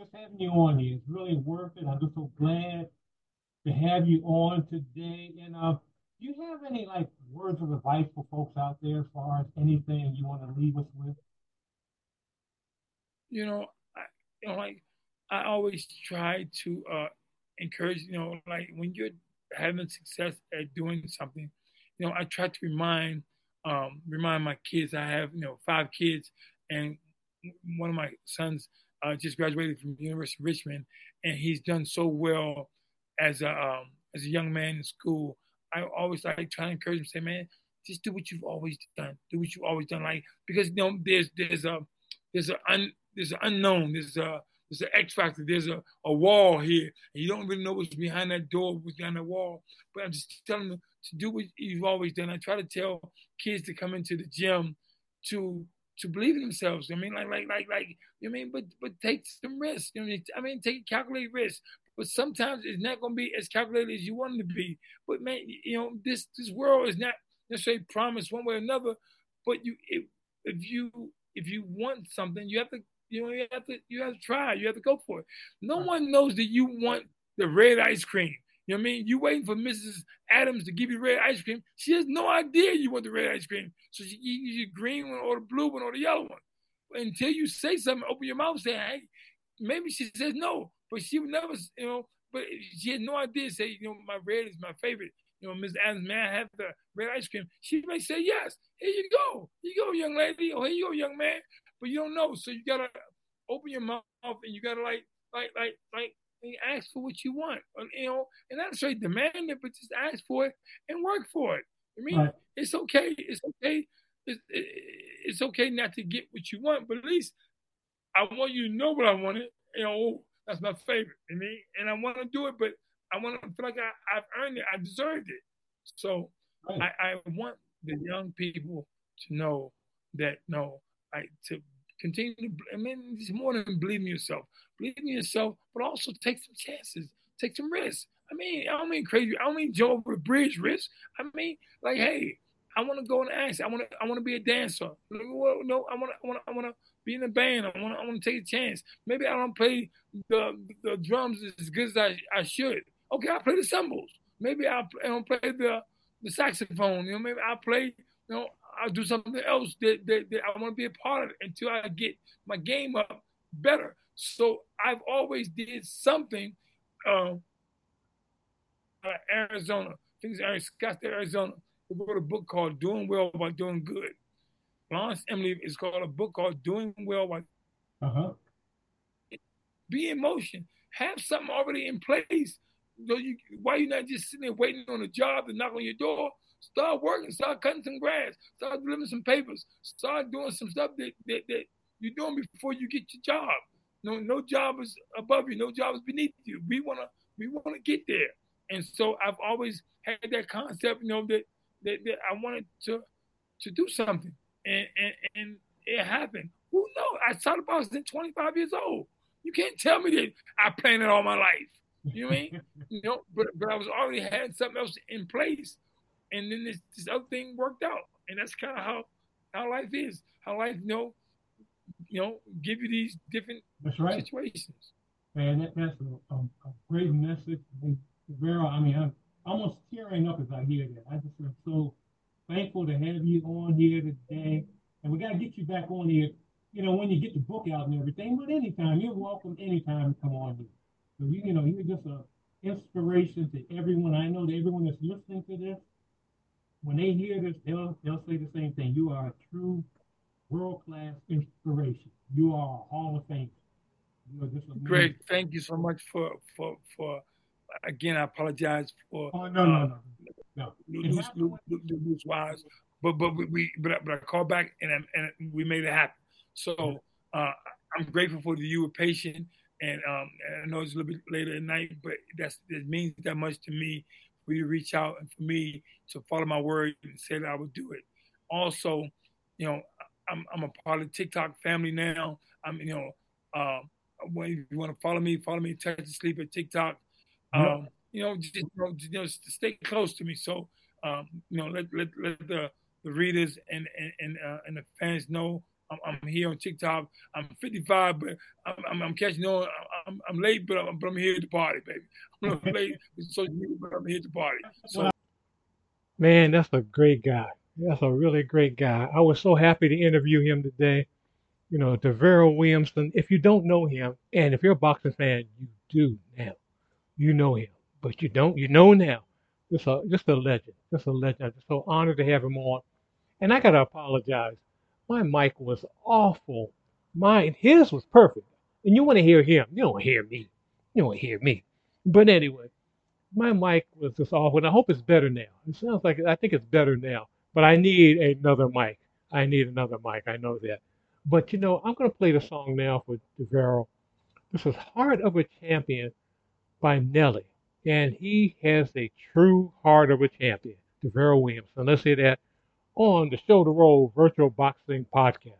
just having you on here is really worth it. I'm just so glad to have you on today. And uh, do you have any like words of advice for folks out there as far as anything you want to leave us with? You know, I, you know, like I always try to uh, encourage. You know, like when you're having success at doing something, you know, I try to remind um, remind my kids. I have you know five kids, and one of my sons uh, just graduated from the University of Richmond, and he's done so well as a um, as a young man in school. I always like try to encourage him, say, man, just do what you've always done. Do what you've always done. Like because you know, there's there's a there's a un, there's an unknown. There's a there's an X factor. There's a, a wall here, and you don't really know what's behind that door, what's behind that wall. But I'm just telling them to do what you've always done. I try to tell kids to come into the gym to to believe in themselves. I mean, like like like like you know I mean, but but take some risks. You know I mean? I mean, take calculated risks but sometimes it's not going to be as calculated as you want it to be. But man, you know, this this world is not necessarily promised one way or another. But you, if, if you if you want something, you have to you know you have to you have to try. You have to go for it. No one knows that you want the red ice cream. You know what I mean? You waiting for Mrs. Adams to give you red ice cream. She has no idea you want the red ice cream. So she gives you the green one or the blue one or the yellow one. Until you say something, open your mouth, say, hey, maybe she says no but she would never, you know, but she had no idea. Say, you know, my red is my favorite. You know, Miss Adams, may I have the red ice cream? She may say yes. Here you go. Here you go, young lady. Or here you go, young man. But you don't know, so you gotta open your mouth and you gotta like, like, like, like, ask for what you want. You know, and not say demand it, but just ask for it and work for it. I mean, right. it's okay. It's okay. It's, it's okay not to get what you want, but at least I want you to know what I wanted. You know, oh, that's my favorite. I mean, and I want to do it, but I want to feel like I, have earned it. I deserved it. So right. I, I, want the young people to know that no, I to continue to. I mean, it's more than believe in yourself. Believe in yourself, but also take some chances, take some risks. I mean, I don't mean crazy. I don't mean jump over the bridge risk. I mean, like, hey, I want to go and ask. I want to. I want to be a dancer. No, I want to. I want to. I want to be in a band. I want. I want to take a chance. Maybe I don't play the the drums as good as I, I should. Okay, I play the cymbals. Maybe I, I don't play the the saxophone. You know, maybe I play. You know, I'll do something else that, that, that I want to be a part of it until I get my game up better. So I've always did something. Uh, Arizona, things Scottsdale, Arizona. We wrote a book called "Doing Well by Doing Good." Lawrence Emily is called a book called Doing Well by. Uh-huh. Be in motion. Have something already in place. You, why you not just sitting there waiting on a job to knock on your door? Start working. Start cutting some grass. Start delivering some papers. Start doing some stuff that, that, that you're doing before you get your job. No, no job is above you. No job is beneath you. We wanna, we wanna get there. And so I've always had that concept, you know, that that, that I wanted to to do something and, and, and it happened. Who knows? I started boxing 25 years old. You can't tell me that I planned it all my life. You know what I mean? <laughs> you know, but but I was already had something else in place, and then this, this other thing worked out, and that's kind of how how life is. How life, you know, you know, give you these different that's right. situations. And that, that's a, a, a, great message. Vera, I mean, I'm almost tearing up as I hear that. I just am so thankful to have you on here today. And we got to get you back on here, you know, when you get the book out and everything. But anytime, you're welcome anytime to come on here. So, you, you know, you're just a inspiration to everyone. I know to everyone that's listening to this, when they hear this, they'll, they'll say the same thing. You are a true world class inspiration. You are a Hall of Fame. You are just Great. Thank you so much for, for, for, again, I apologize for. Oh, no, no, no. No, lose, lose, lose wise. But but we but, but I called back and and we made it happen. So uh, I'm grateful for you were patient and um, I know it's a little bit later at night, but that's it means that much to me for you to reach out and for me to follow my word and say that I would do it. Also, you know, I'm I'm a part of the TikTok family now. I'm you know uh, when you want to follow me, follow me, touch and sleep at TikTok. Um, you know, just, you know, you know, stay close to me. So, um, you know, let let let the the readers and and and, uh, and the fans know I'm, I'm, here on TikTok. I'm 55, but I'm, I'm, I'm catching on. I'm, I'm late, but I'm, but I'm here to party, baby. I'm <laughs> late with social media, but I'm here to party. So, man, that's a great guy. That's a really great guy. I was so happy to interview him today. You know, Davarryl Williamson. If you don't know him, and if you're a boxing fan, you do now. You know him, but you don't. You know now. Just a just a legend. Just a legend. I'm just so honored to have him on. And I gotta apologize. My mic was awful. Mine, his was perfect. And you want to hear him. You don't hear me. You don't hear me. But anyway, my mic was just awful. And I hope it's better now. It sounds like I think it's better now. But I need another mic. I need another mic. I know that. But you know, I'm gonna play the song now for Davarryl. This is Heart of a Champion by Nelly. And he has a true heart of a champion, Davarryl Williamson. Let's hear that on the Shoulder Roll Virtual Boxing Podcast.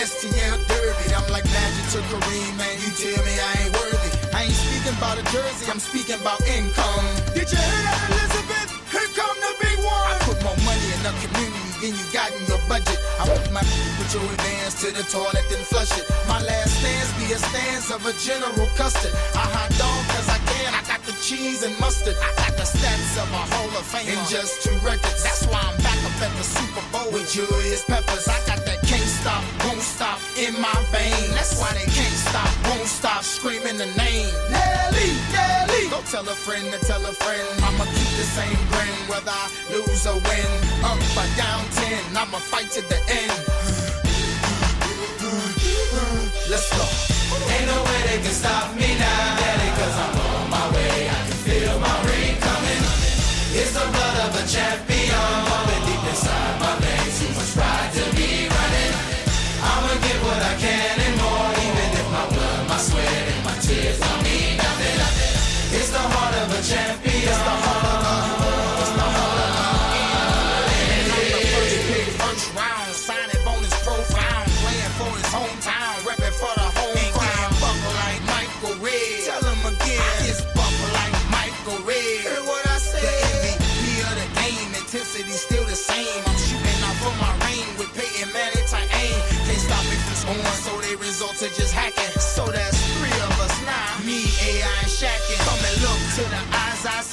STL Derby. I'm like Magic to Kareem, man. You tell me I ain't worthy. I ain't speaking about a jersey, I'm speaking about income. Did you hear that, Elizabeth? Here come the big one. I put more money in the community than you got in your budget. I put my put your advance to the toilet, then flush it. My last stance be a stance of a General Custard. I hot dog cause I can. I got the cheese and mustard. I got the stats of a Hall of Fame in just two records. That's why I'm back at the Super Bowl with Julius Peppers. I got that can't stop, won't stop in my veins. That's why they can't stop, won't stop screaming the name. Nelly, Nelly. Go tell a friend to tell a friend. I'ma keep the same grin whether I lose or win. Up or down ten, I'ma fight to the end.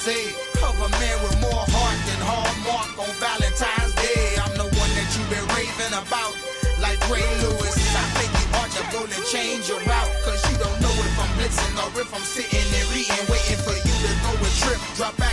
Of a man with more heart than Hallmark on Valentine's Day. I'm the one that you've been raving about. Like Ray Lewis, I make you arch a goal and change your route. Cause you don't know if I'm blitzing or if I'm sitting and reading, waiting for you to go and trip. Drop back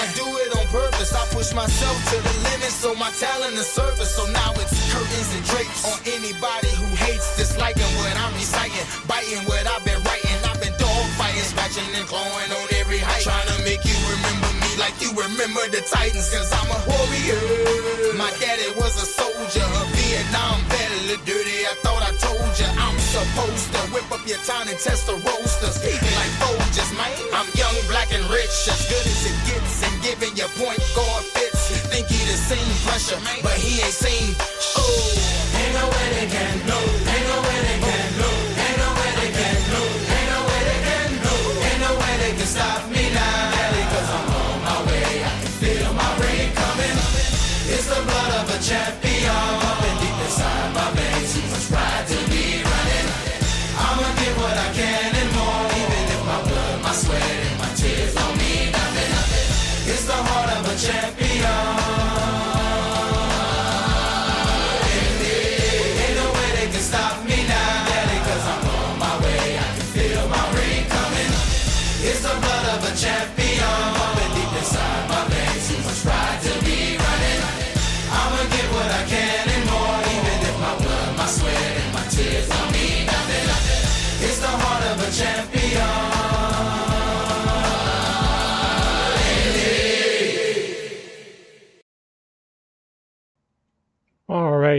I do it on purpose. I push myself to the limit, so my talent is surface. So now it's curtains and drapes on anybody who hates, disliking what I'm reciting, biting what I've been writing. I've been dog fighting, scratching and clawing on every height, trying to make you remember me like you remember the Titans. Cause I'm a warrior. My daddy was a soldier, a Vietnam vet, a little dirty. I thought I told you I'm supposed to whip up your town and test the roasters. Like Folgers, man. I'm young, black, and rich, as good as it giving your point guard fits. Think he the same pressure, but he ain't seen. Oh, ain't no way they can know.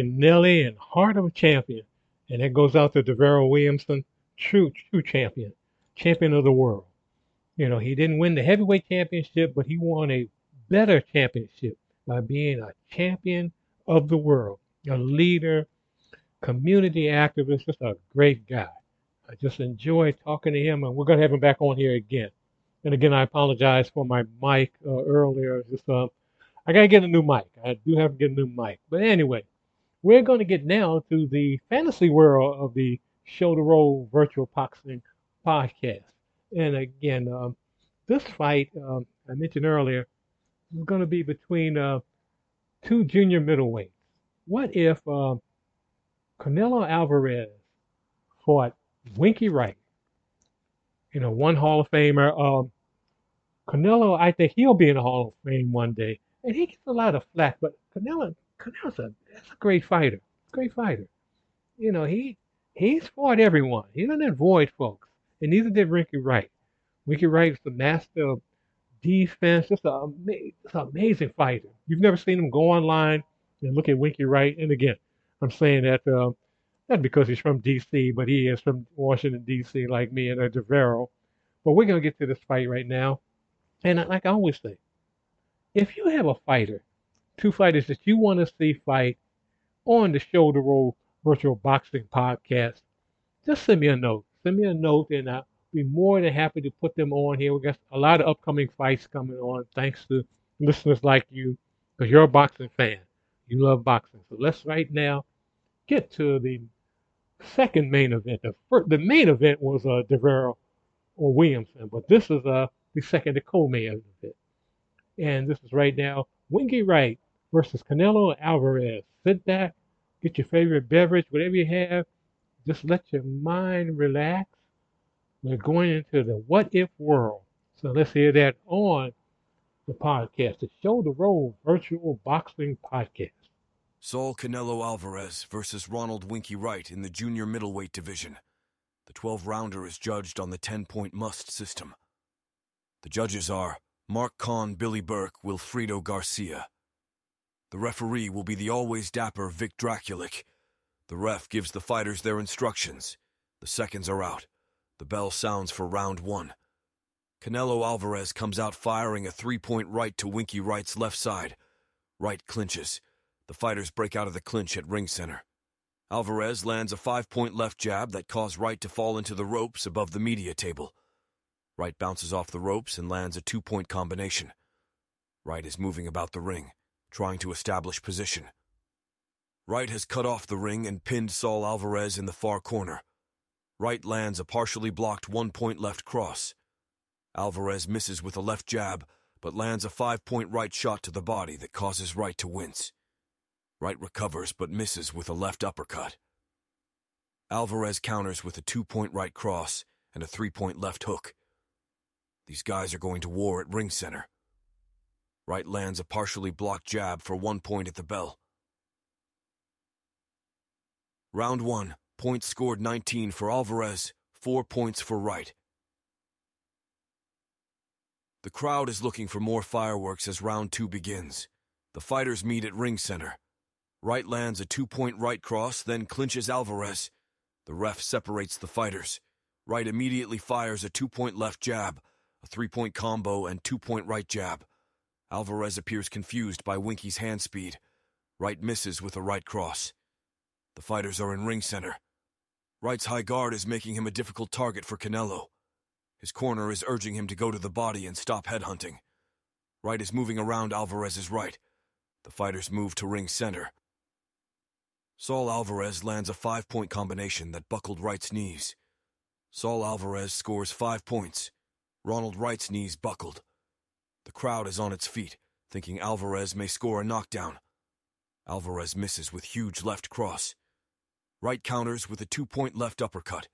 Nelly and Heart of a Champion. And that goes out to Devero Williamson, true, true champion, champion of the world. You know, he didn't win the heavyweight championship, but he won a better championship by being a champion of the world, a leader, community activist, just a great guy. I just enjoy talking to him, and we're going to have him back on here again. And again, I apologize for my mic uh, earlier. Just uh, I gotta get a new mic. I do have to get a new mic. But anyway, we're going to get now to the fantasy world of the Show Shoulder Roll Virtual Boxing podcast. And again, um, this fight um, I mentioned earlier is going to be between uh, two junior middleweights. What if uh, Canelo Alvarez fought Winky Wright? You know, one Hall of Famer. Um, Canelo, I think he'll be in the Hall of Fame one day, and he gets a lot of flack. But Canelo, Canelo's a that's a great fighter, great fighter. You know, he he's fought everyone. He doesn't avoid folks, and neither did Winky Wright. Winky Wright is the master of defense, just an amazing fighter. You've never seen him go online and look at Winky Wright. And again, I'm saying that uh, not because he's from D.C., but he is from Washington D.C. like me and uh, Devero. But we're gonna get to this fight right now. And like I always say, if you have a fighter, two fighters that you want to see fight on the Shoulder Roll Virtual Boxing Podcast, just send me a note. Send me a note, and I'll be more than happy to put them on here. We got a lot of upcoming fights coming on, thanks to listeners like you, because you're a boxing fan. You love boxing. So let's right now get to the second main event. The, first, the main event was uh, Devero or Williamson, but this is uh, the second, the co-main event. And this is right now Winky Wright versus Canelo Alvarez. Sit back, get your favorite beverage, whatever you have. Just let your mind relax. We're going into the what if world. So let's hear that on the podcast, to show the Roll Virtual Boxing Podcast. Saul Canelo Alvarez versus Ronald Winky Wright in the junior middleweight division. The 12 rounder is judged on the 10 point must system. The judges are Mark Kahn, Billy Burke, Wilfredo Garcia. The referee will be the always dapper Vic Drakulich. The ref gives the fighters their instructions. The seconds are out. The bell sounds for round one. Canelo Alvarez comes out firing a three point right to Winky Wright's left side. Wright clinches. The fighters break out of the clinch at ring center. Alvarez lands a five point left jab that caused Wright to fall into the ropes above the media table. Wright bounces off the ropes and lands a two point combination. Wright is moving about the ring, trying to establish position. Wright has cut off the ring and pinned Saul Alvarez in the far corner. Wright lands a partially blocked one point left cross. Alvarez misses with a left jab, but lands a five point right shot to the body that causes Wright to wince. Wright recovers but misses with a left uppercut. Alvarez counters with a two point right cross and a three point left hook. These guys are going to war at ring center. Wright lands a partially blocked jab for one point at the bell. Round one, points scored 19 for Alvarez, four points for Wright. The crowd is looking for more fireworks as round two begins. The fighters meet at ring center. Wright lands a two point right cross, then clinches Alvarez. The ref separates the fighters. Wright immediately fires a two point left jab, a three point combo, and two point right jab. Alvarez appears confused by Winky's hand speed. Wright misses with a right cross. The fighters are in ring center. Wright's high guard is making him a difficult target for Canelo. His corner is urging him to go to the body and stop headhunting. Wright is moving around Alvarez's right. The fighters move to ring center. Saul Alvarez lands a five point combination that buckled Wright's knees. Saul Alvarez scores five points. Ronald Wright's knees buckled. The crowd is on its feet, thinking Alvarez may score a knockdown. Alvarez misses with huge left cross. Wright counters with a two point left uppercut.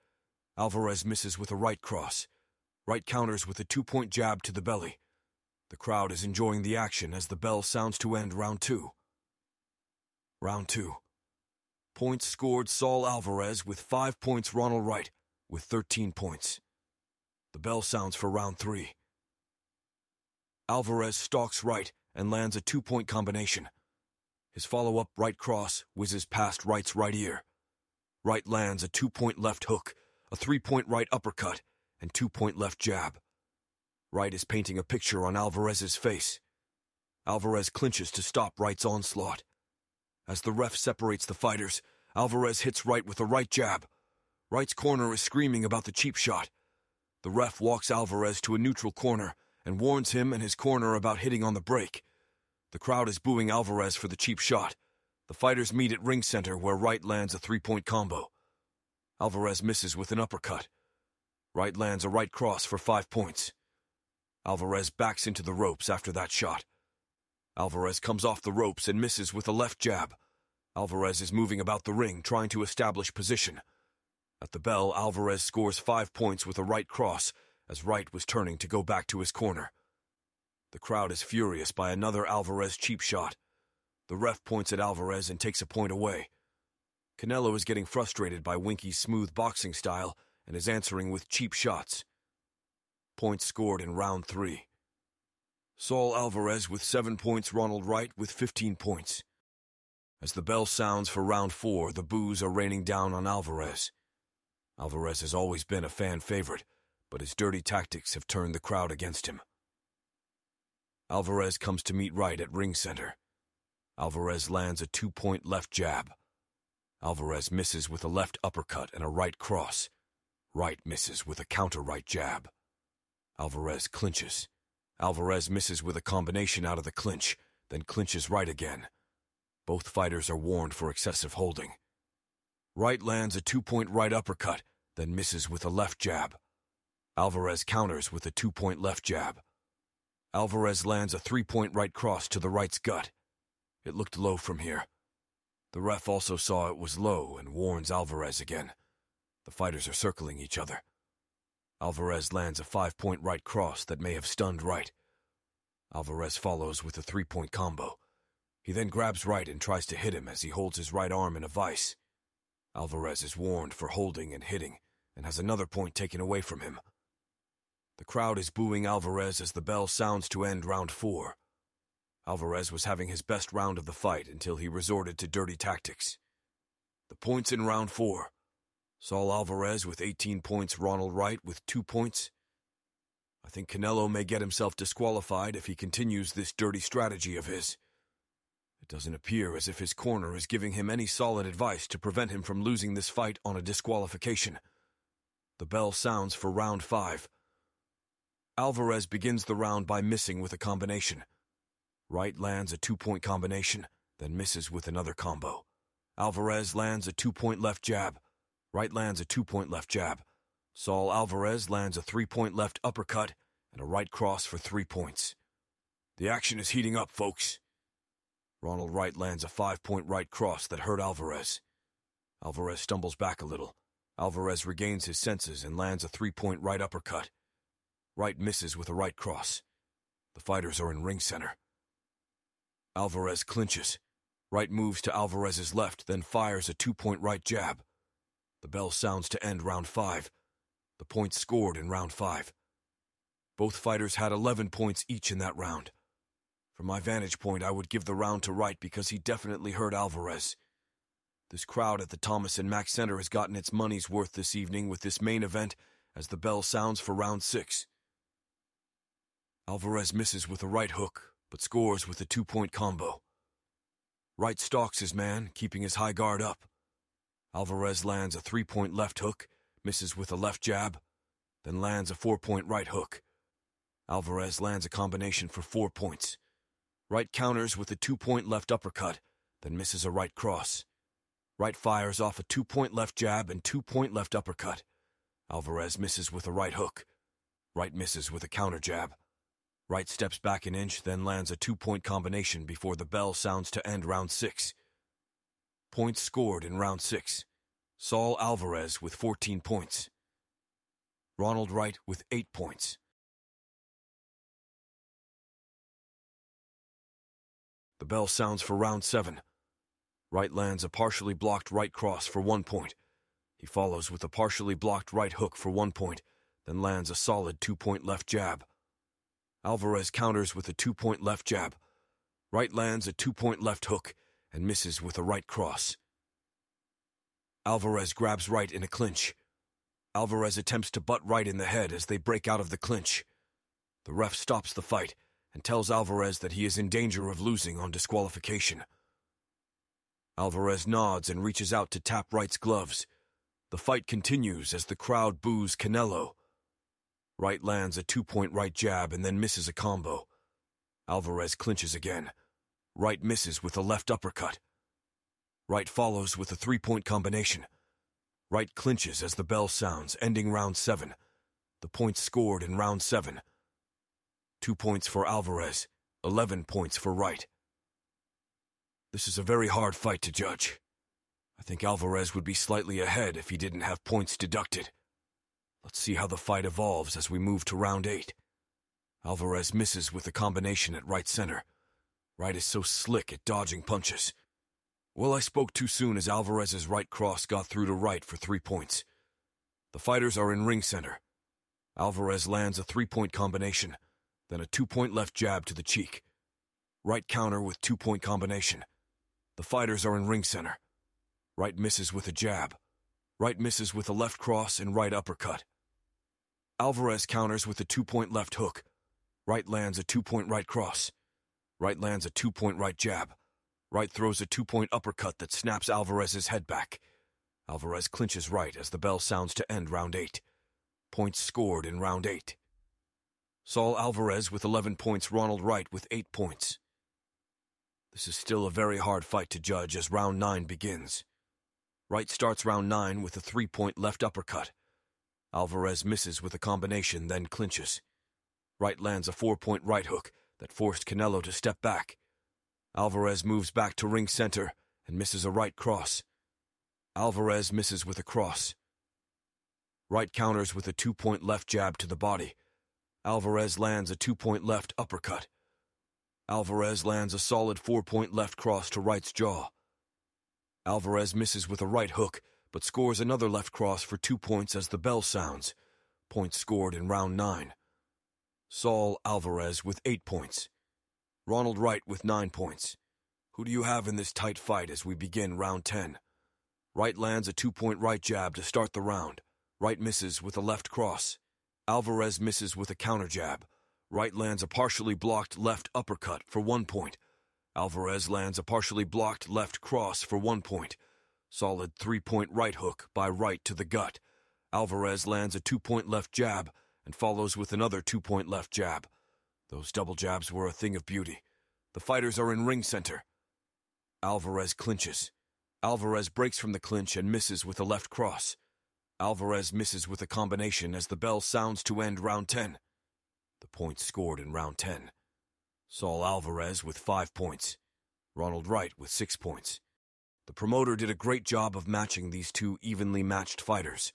Alvarez misses with a right cross. Wright counters with a two point jab to the belly. The crowd is enjoying the action as the bell sounds to end round two. Round two. Points scored Saul Alvarez with five points Ronald Wright with 13 points. The bell sounds for round three. Alvarez stalks Wright and lands a two point combination. His follow up right cross whizzes past Wright's right ear. Wright lands a two point left hook, a three point right uppercut, and two point left jab. Wright is painting a picture on Alvarez's face. Alvarez clinches to stop Wright's onslaught. As the ref separates the fighters, Alvarez hits Wright with a right jab. Wright's corner is screaming about the cheap shot. The ref walks Alvarez to a neutral corner and warns him and his corner about hitting on the break. The crowd is booing Alvarez for the cheap shot. The fighters meet at ring center where Wright lands a three point combo. Alvarez misses with an uppercut. Wright lands a right cross for five points. Alvarez backs into the ropes after that shot. Alvarez comes off the ropes and misses with a left jab. Alvarez is moving about the ring, trying to establish position. At the bell, Alvarez scores five points with a right cross as Wright was turning to go back to his corner. The crowd is furious by another Alvarez cheap shot. The ref points at Alvarez and takes a point away. Canelo is getting frustrated by Winky's smooth boxing style and is answering with cheap shots. Points scored in round three. Saul Alvarez with seven points, Ronald Wright with 15 points. As the bell sounds for round four, the boos are raining down on Alvarez. Alvarez has always been a fan favorite, but his dirty tactics have turned the crowd against him. Alvarez comes to meet Wright at ring center. Alvarez lands a two point left jab. Alvarez misses with a left uppercut and a right cross. Wright misses with a counter right jab. Alvarez clinches. Alvarez misses with a combination out of the clinch, then clinches Wright again. Both fighters are warned for excessive holding. Wright lands a two point right uppercut, then misses with a left jab. Alvarez counters with a two point left jab. Alvarez lands a three point right cross to the Wright's gut. It looked low from here. The ref also saw it was low and warns Alvarez again. The fighters are circling each other. Alvarez lands a five point right cross that may have stunned Wright. Alvarez follows with a three point combo. He then grabs Wright and tries to hit him as he holds his right arm in a vice. Alvarez is warned for holding and hitting and has another point taken away from him. The crowd is booing Alvarez as the bell sounds to end round four. Alvarez was having his best round of the fight until he resorted to dirty tactics. The points in round four Saul Alvarez with 18 points, Ronald Wright with 2 points. I think Canelo may get himself disqualified if he continues this dirty strategy of his. It doesn't appear as if his corner is giving him any solid advice to prevent him from losing this fight on a disqualification. The bell sounds for round five. Alvarez begins the round by missing with a combination. Wright lands a two point combination, then misses with another combo. Alvarez lands a two point left jab. Wright lands a two point left jab. Saul Alvarez lands a three point left uppercut and a right cross for three points. The action is heating up, folks. Ronald Wright lands a five point right cross that hurt Alvarez. Alvarez stumbles back a little. Alvarez regains his senses and lands a three point right uppercut. Wright misses with a right cross. The fighters are in ring center. Alvarez clinches. Wright moves to Alvarez's left, then fires a two point right jab. The bell sounds to end round five. The points scored in round five. Both fighters had 11 points each in that round. From my vantage point, I would give the round to Wright because he definitely hurt Alvarez. This crowd at the Thomas and Mack Center has gotten its money's worth this evening with this main event as the bell sounds for round six. Alvarez misses with a right hook, but scores with a two point combo. Wright stalks his man, keeping his high guard up. Alvarez lands a three point left hook, misses with a left jab, then lands a four point right hook. Alvarez lands a combination for four points. Wright counters with a two point left uppercut, then misses a right cross. Wright fires off a two point left jab and two point left uppercut. Alvarez misses with a right hook. Wright misses with a counter jab. Wright steps back an inch, then lands a two point combination before the bell sounds to end round six. Points scored in round six Saul Alvarez with 14 points, Ronald Wright with 8 points. The bell sounds for round seven. Wright lands a partially blocked right cross for one point. He follows with a partially blocked right hook for one point, then lands a solid two point left jab. Alvarez counters with a two point left jab. Wright lands a two point left hook and misses with a right cross. Alvarez grabs Wright in a clinch. Alvarez attempts to butt Wright in the head as they break out of the clinch. The ref stops the fight and tells Alvarez that he is in danger of losing on disqualification. Alvarez nods and reaches out to tap Wright's gloves. The fight continues as the crowd boos Canelo. Wright lands a two point right jab and then misses a combo. Alvarez clinches again. Wright misses with a left uppercut. Wright follows with a three point combination. Wright clinches as the bell sounds, ending round seven. The points scored in round seven. Two points for Alvarez, 11 points for Wright. This is a very hard fight to judge. I think Alvarez would be slightly ahead if he didn't have points deducted. Let's see how the fight evolves as we move to round eight. Alvarez misses with a combination at right center. Wright is so slick at dodging punches. Well, I spoke too soon as Alvarez's right cross got through to Wright for three points. The fighters are in ring center. Alvarez lands a three point combination, then a two point left jab to the cheek. Wright counter with two point combination. The fighters are in ring center. Wright misses with a jab. Wright misses with a left cross and right uppercut. Alvarez counters with a two point left hook. Wright lands a two point right cross. Wright lands a two point right jab. Wright throws a two point uppercut that snaps Alvarez's head back. Alvarez clinches right as the bell sounds to end round eight. Points scored in round eight. Saul Alvarez with 11 points, Ronald Wright with 8 points. This is still a very hard fight to judge as round 9 begins. Wright starts round 9 with a three point left uppercut. Alvarez misses with a combination, then clinches. Wright lands a four point right hook that forced Canelo to step back. Alvarez moves back to ring center and misses a right cross. Alvarez misses with a cross. Wright counters with a two point left jab to the body. Alvarez lands a two point left uppercut. Alvarez lands a solid four point left cross to Wright's jaw. Alvarez misses with a right hook, but scores another left cross for two points as the bell sounds. Points scored in round nine. Saul Alvarez with eight points. Ronald Wright with nine points. Who do you have in this tight fight as we begin round ten? Wright lands a two point right jab to start the round. Wright misses with a left cross. Alvarez misses with a counter jab. Wright lands a partially blocked left uppercut for one point. Alvarez lands a partially blocked left cross for one point. Solid three point right hook by Wright to the gut. Alvarez lands a two point left jab and follows with another two point left jab. Those double jabs were a thing of beauty. The fighters are in ring center. Alvarez clinches. Alvarez breaks from the clinch and misses with a left cross. Alvarez misses with a combination as the bell sounds to end round 10. The points scored in round 10. Saul Alvarez with five points. Ronald Wright with six points. The promoter did a great job of matching these two evenly matched fighters.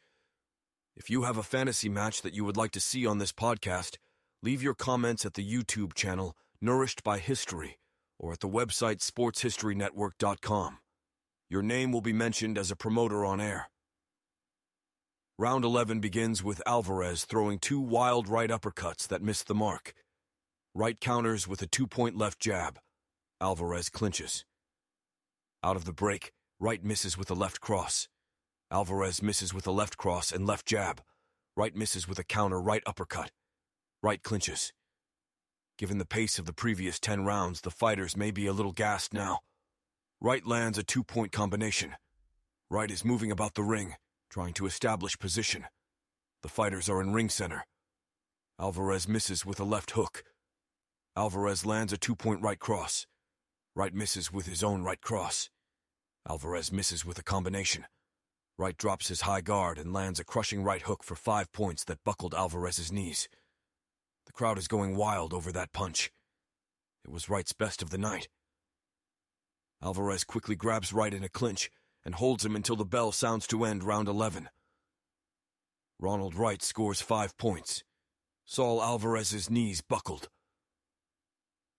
If you have a fantasy match that you would like to see on this podcast, leave your comments at the YouTube channel Nourished by History or at the website sportshistorynetwork.com. Your name will be mentioned as a promoter on air. Round 11 begins with Alvarez throwing two wild right uppercuts that miss the mark. Wright counters with a two point left jab. Alvarez clinches. Out of the break, Wright misses with a left cross. Alvarez misses with a left cross and left jab. Wright misses with a counter right uppercut. Wright clinches. Given the pace of the previous 10 rounds, the fighters may be a little gassed now. Wright lands a two point combination. Wright is moving about the ring, trying to establish position. The fighters are in ring center. Alvarez misses with a left hook. Alvarez lands a two point right cross. Wright misses with his own right cross. Alvarez misses with a combination. Wright drops his high guard and lands a crushing right hook for five points that buckled Alvarez's knees. The crowd is going wild over that punch. It was Wright's best of the night. Alvarez quickly grabs Wright in a clinch and holds him until the bell sounds to end round 11. Ronald Wright scores five points. Saul Alvarez's knees buckled.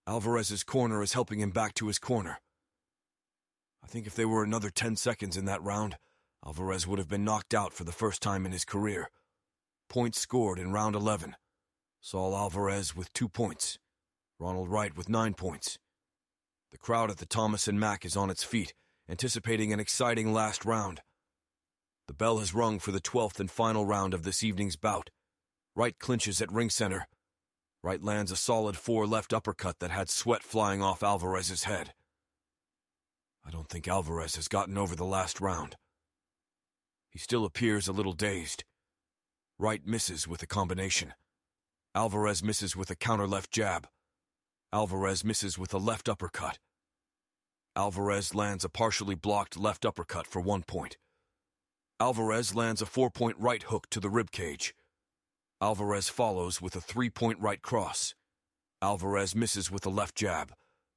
Alvarez's corner is helping him back to his corner. I think if there were another 10 seconds in that round, Alvarez would have been knocked out for the first time in his career. Points scored in round 11. Saul Alvarez with two points. Ronald Wright with nine points. The crowd at the Thomas and Mack is on its feet, anticipating an exciting last round. The bell has rung for the 12th and final round of this evening's bout. Wright clinches at ring center. Wright lands a solid four left uppercut that had sweat flying off Alvarez's head. I don't think Alvarez has gotten over the last round. He still appears a little dazed. Wright misses with a combination. Alvarez misses with a counter left jab. Alvarez misses with a left uppercut. Alvarez lands a partially blocked left uppercut for one point. Alvarez lands a four point right hook to the rib cage. Alvarez follows with a three point right cross. Alvarez misses with a left jab.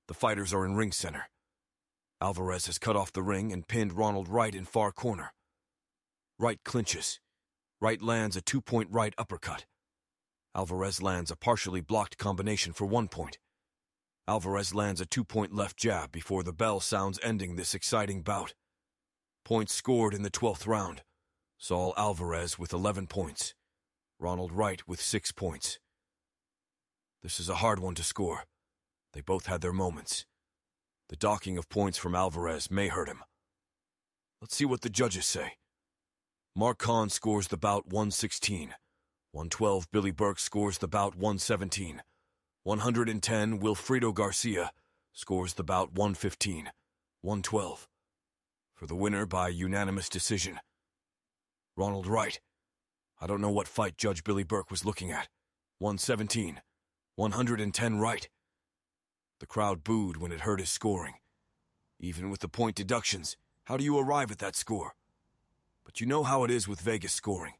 The fighters are in ring center. Alvarez has cut off the ring and pinned Ronald Wright in far corner. Wright clinches. Wright lands a two point right uppercut. Alvarez lands a partially blocked combination for one point. Alvarez lands a two point left jab before the bell sounds ending this exciting bout. Points scored in the 12th round. Saul Alvarez with 11 points. Ronald Wright with six points. This is a hard one to score. They both had their moments. The docking of points from Alvarez may hurt him. Let's see what the judges say. Mark Kahn scores the bout 116. 112 Billy Burke scores the bout 117. 110 Wilfredo Garcia scores the bout 115. 112. For the winner by unanimous decision. Ronald Wright I don't know what fight Judge Billy Burke was looking at. 117. 110 right. The crowd booed when it heard his scoring. Even with the point deductions, how do you arrive at that score? But you know how it is with Vegas scoring.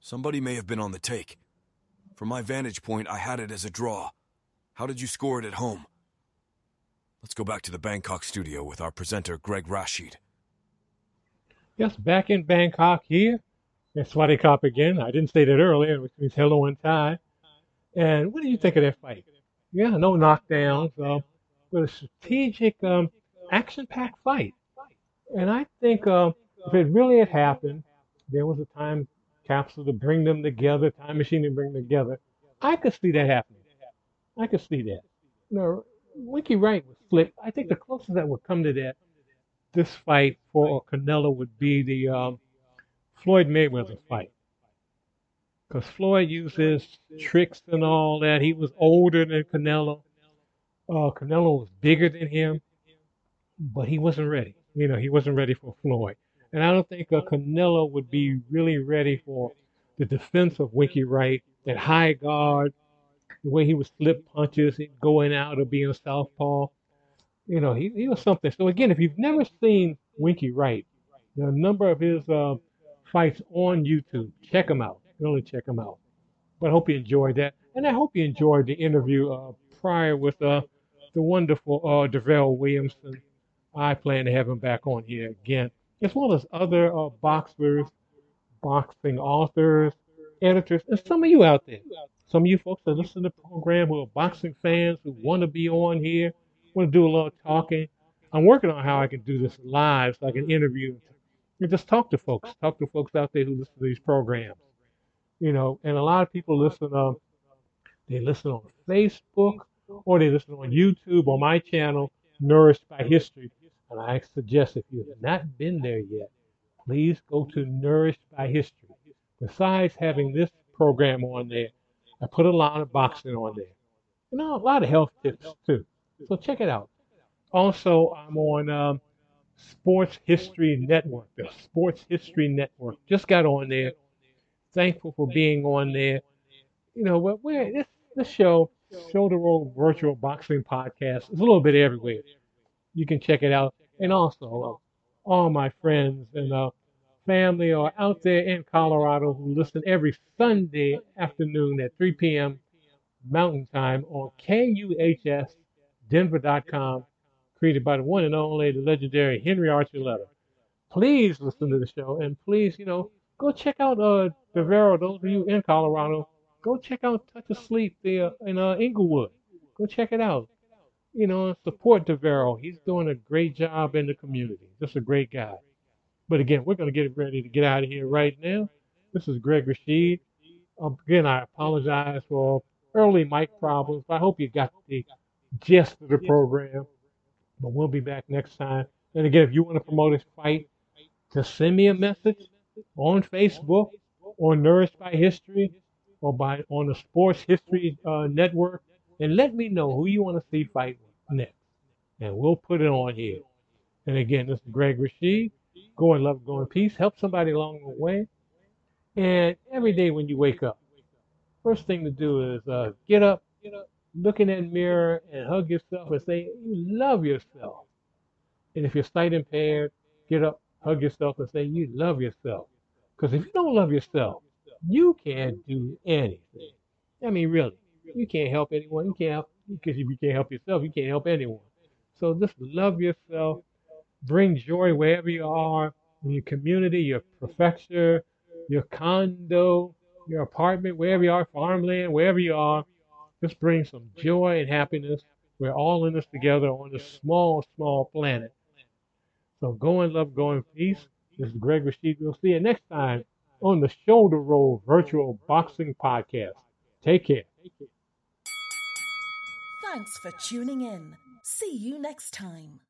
Somebody may have been on the take. From my vantage point, I had it as a draw. How did you score it at home? Let's go back to the Bangkok studio with our presenter, Greg Rasheed. Yes, back in Bangkok here it's Swati Cop again. I didn't say that earlier, which means hello and tie. And what do you think of that fight? Yeah, no knockdowns, uh, but a strategic, um, action-packed fight. And I think uh, if it really had happened, there was a time capsule to bring them together, time machine to bring them together. I could see that happening. I could see that. Know, Winky Wright was flipped. I think the closest that would come to that, this fight for Canelo would be the um, Floyd Mayweather fight. Because Floyd uses tricks and all that. He was older than Canelo. Uh, Canelo was bigger than him, but he wasn't ready. You know, he wasn't ready for Floyd. And I don't think uh, Canelo would be really ready for the defense of Winky Wright, that high guard, the way he would slip punches, going out or being a southpaw. You know, he, he was something. So again, if you've never seen Winky Wright, a number of his uh, fights on YouTube. Check them out. Really check them out. But I hope you enjoyed that. And I hope you enjoyed the interview uh, prior with uh, the wonderful uh, Davarryl Williamson. I plan to have him back on here again, as well as other uh, boxers, boxing authors, editors, and some of you out there. Some of you folks that listen to the program who are boxing fans who want to be on here, want to do a little talking. I'm working on how I can do this live so I can interview and just talk to folks. Talk to folks out there who listen to these programs. You know, and a lot of people listen. Um, they listen on Facebook or they listen on YouTube on my channel, Nourished by History. And I suggest if you have not been there yet, please go to Nourished by History. Besides having this program on there, I put a lot of boxing on there. You know, a lot of health tips too. So check it out. Also, I'm on um, Sports History Network, the Sports History Network. Just got on there. Thankful for being on there. You know, this this show, Shoulder Roll Virtual Boxing Podcast, is a little bit everywhere. You can check it out. And also, uh, all my friends and uh, family are out there in Colorado who listen every Sunday afternoon at 3 p.m. Mountain Time on KUHSDenver.com, created by the one and only, the legendary Henry Archuleta. Please listen to the show and please, you know, go check out uh Devero, those of you in Colorado, go check out Touch of Sleep there in uh, Englewood. Go check it out. You know, support Devero. He's doing a great job in the community. Just a great guy. But again, we're going to get ready to get out of here right now. This is Greg Rasheed. Um, again, I apologize for early mic problems. I hope you got the gist of the program. But we'll be back next time. And again, if you want to promote this fight, just send me a message on Facebook or Nourished by History or by on the Sports History uh, Network and let me know who you want to see fight next. And we'll put it on here. And again, this is Greg Rasheed. Go in love, go in peace. Help somebody along the way. And every day when you wake up, first thing to do is uh, get up, look in that mirror and hug yourself and say, You love yourself. And if you're sight impaired, get up, hug yourself and say, You love yourself. Because if you don't love yourself, you can't do anything. I mean, really, you can't help anyone. You can't because if you can't help yourself, you can't help anyone. So just love yourself. Bring joy wherever you are, in your community, your prefecture, your condo, your apartment, wherever you are, farmland, wherever you are. Just bring some joy and happiness. We're all in this together on this small, small planet. So go in love, go in peace. This is Greg Rasheed. We'll see you next time on the Shoulder Roll Virtual Boxing Podcast. Take care. Thanks for tuning in. See you next time.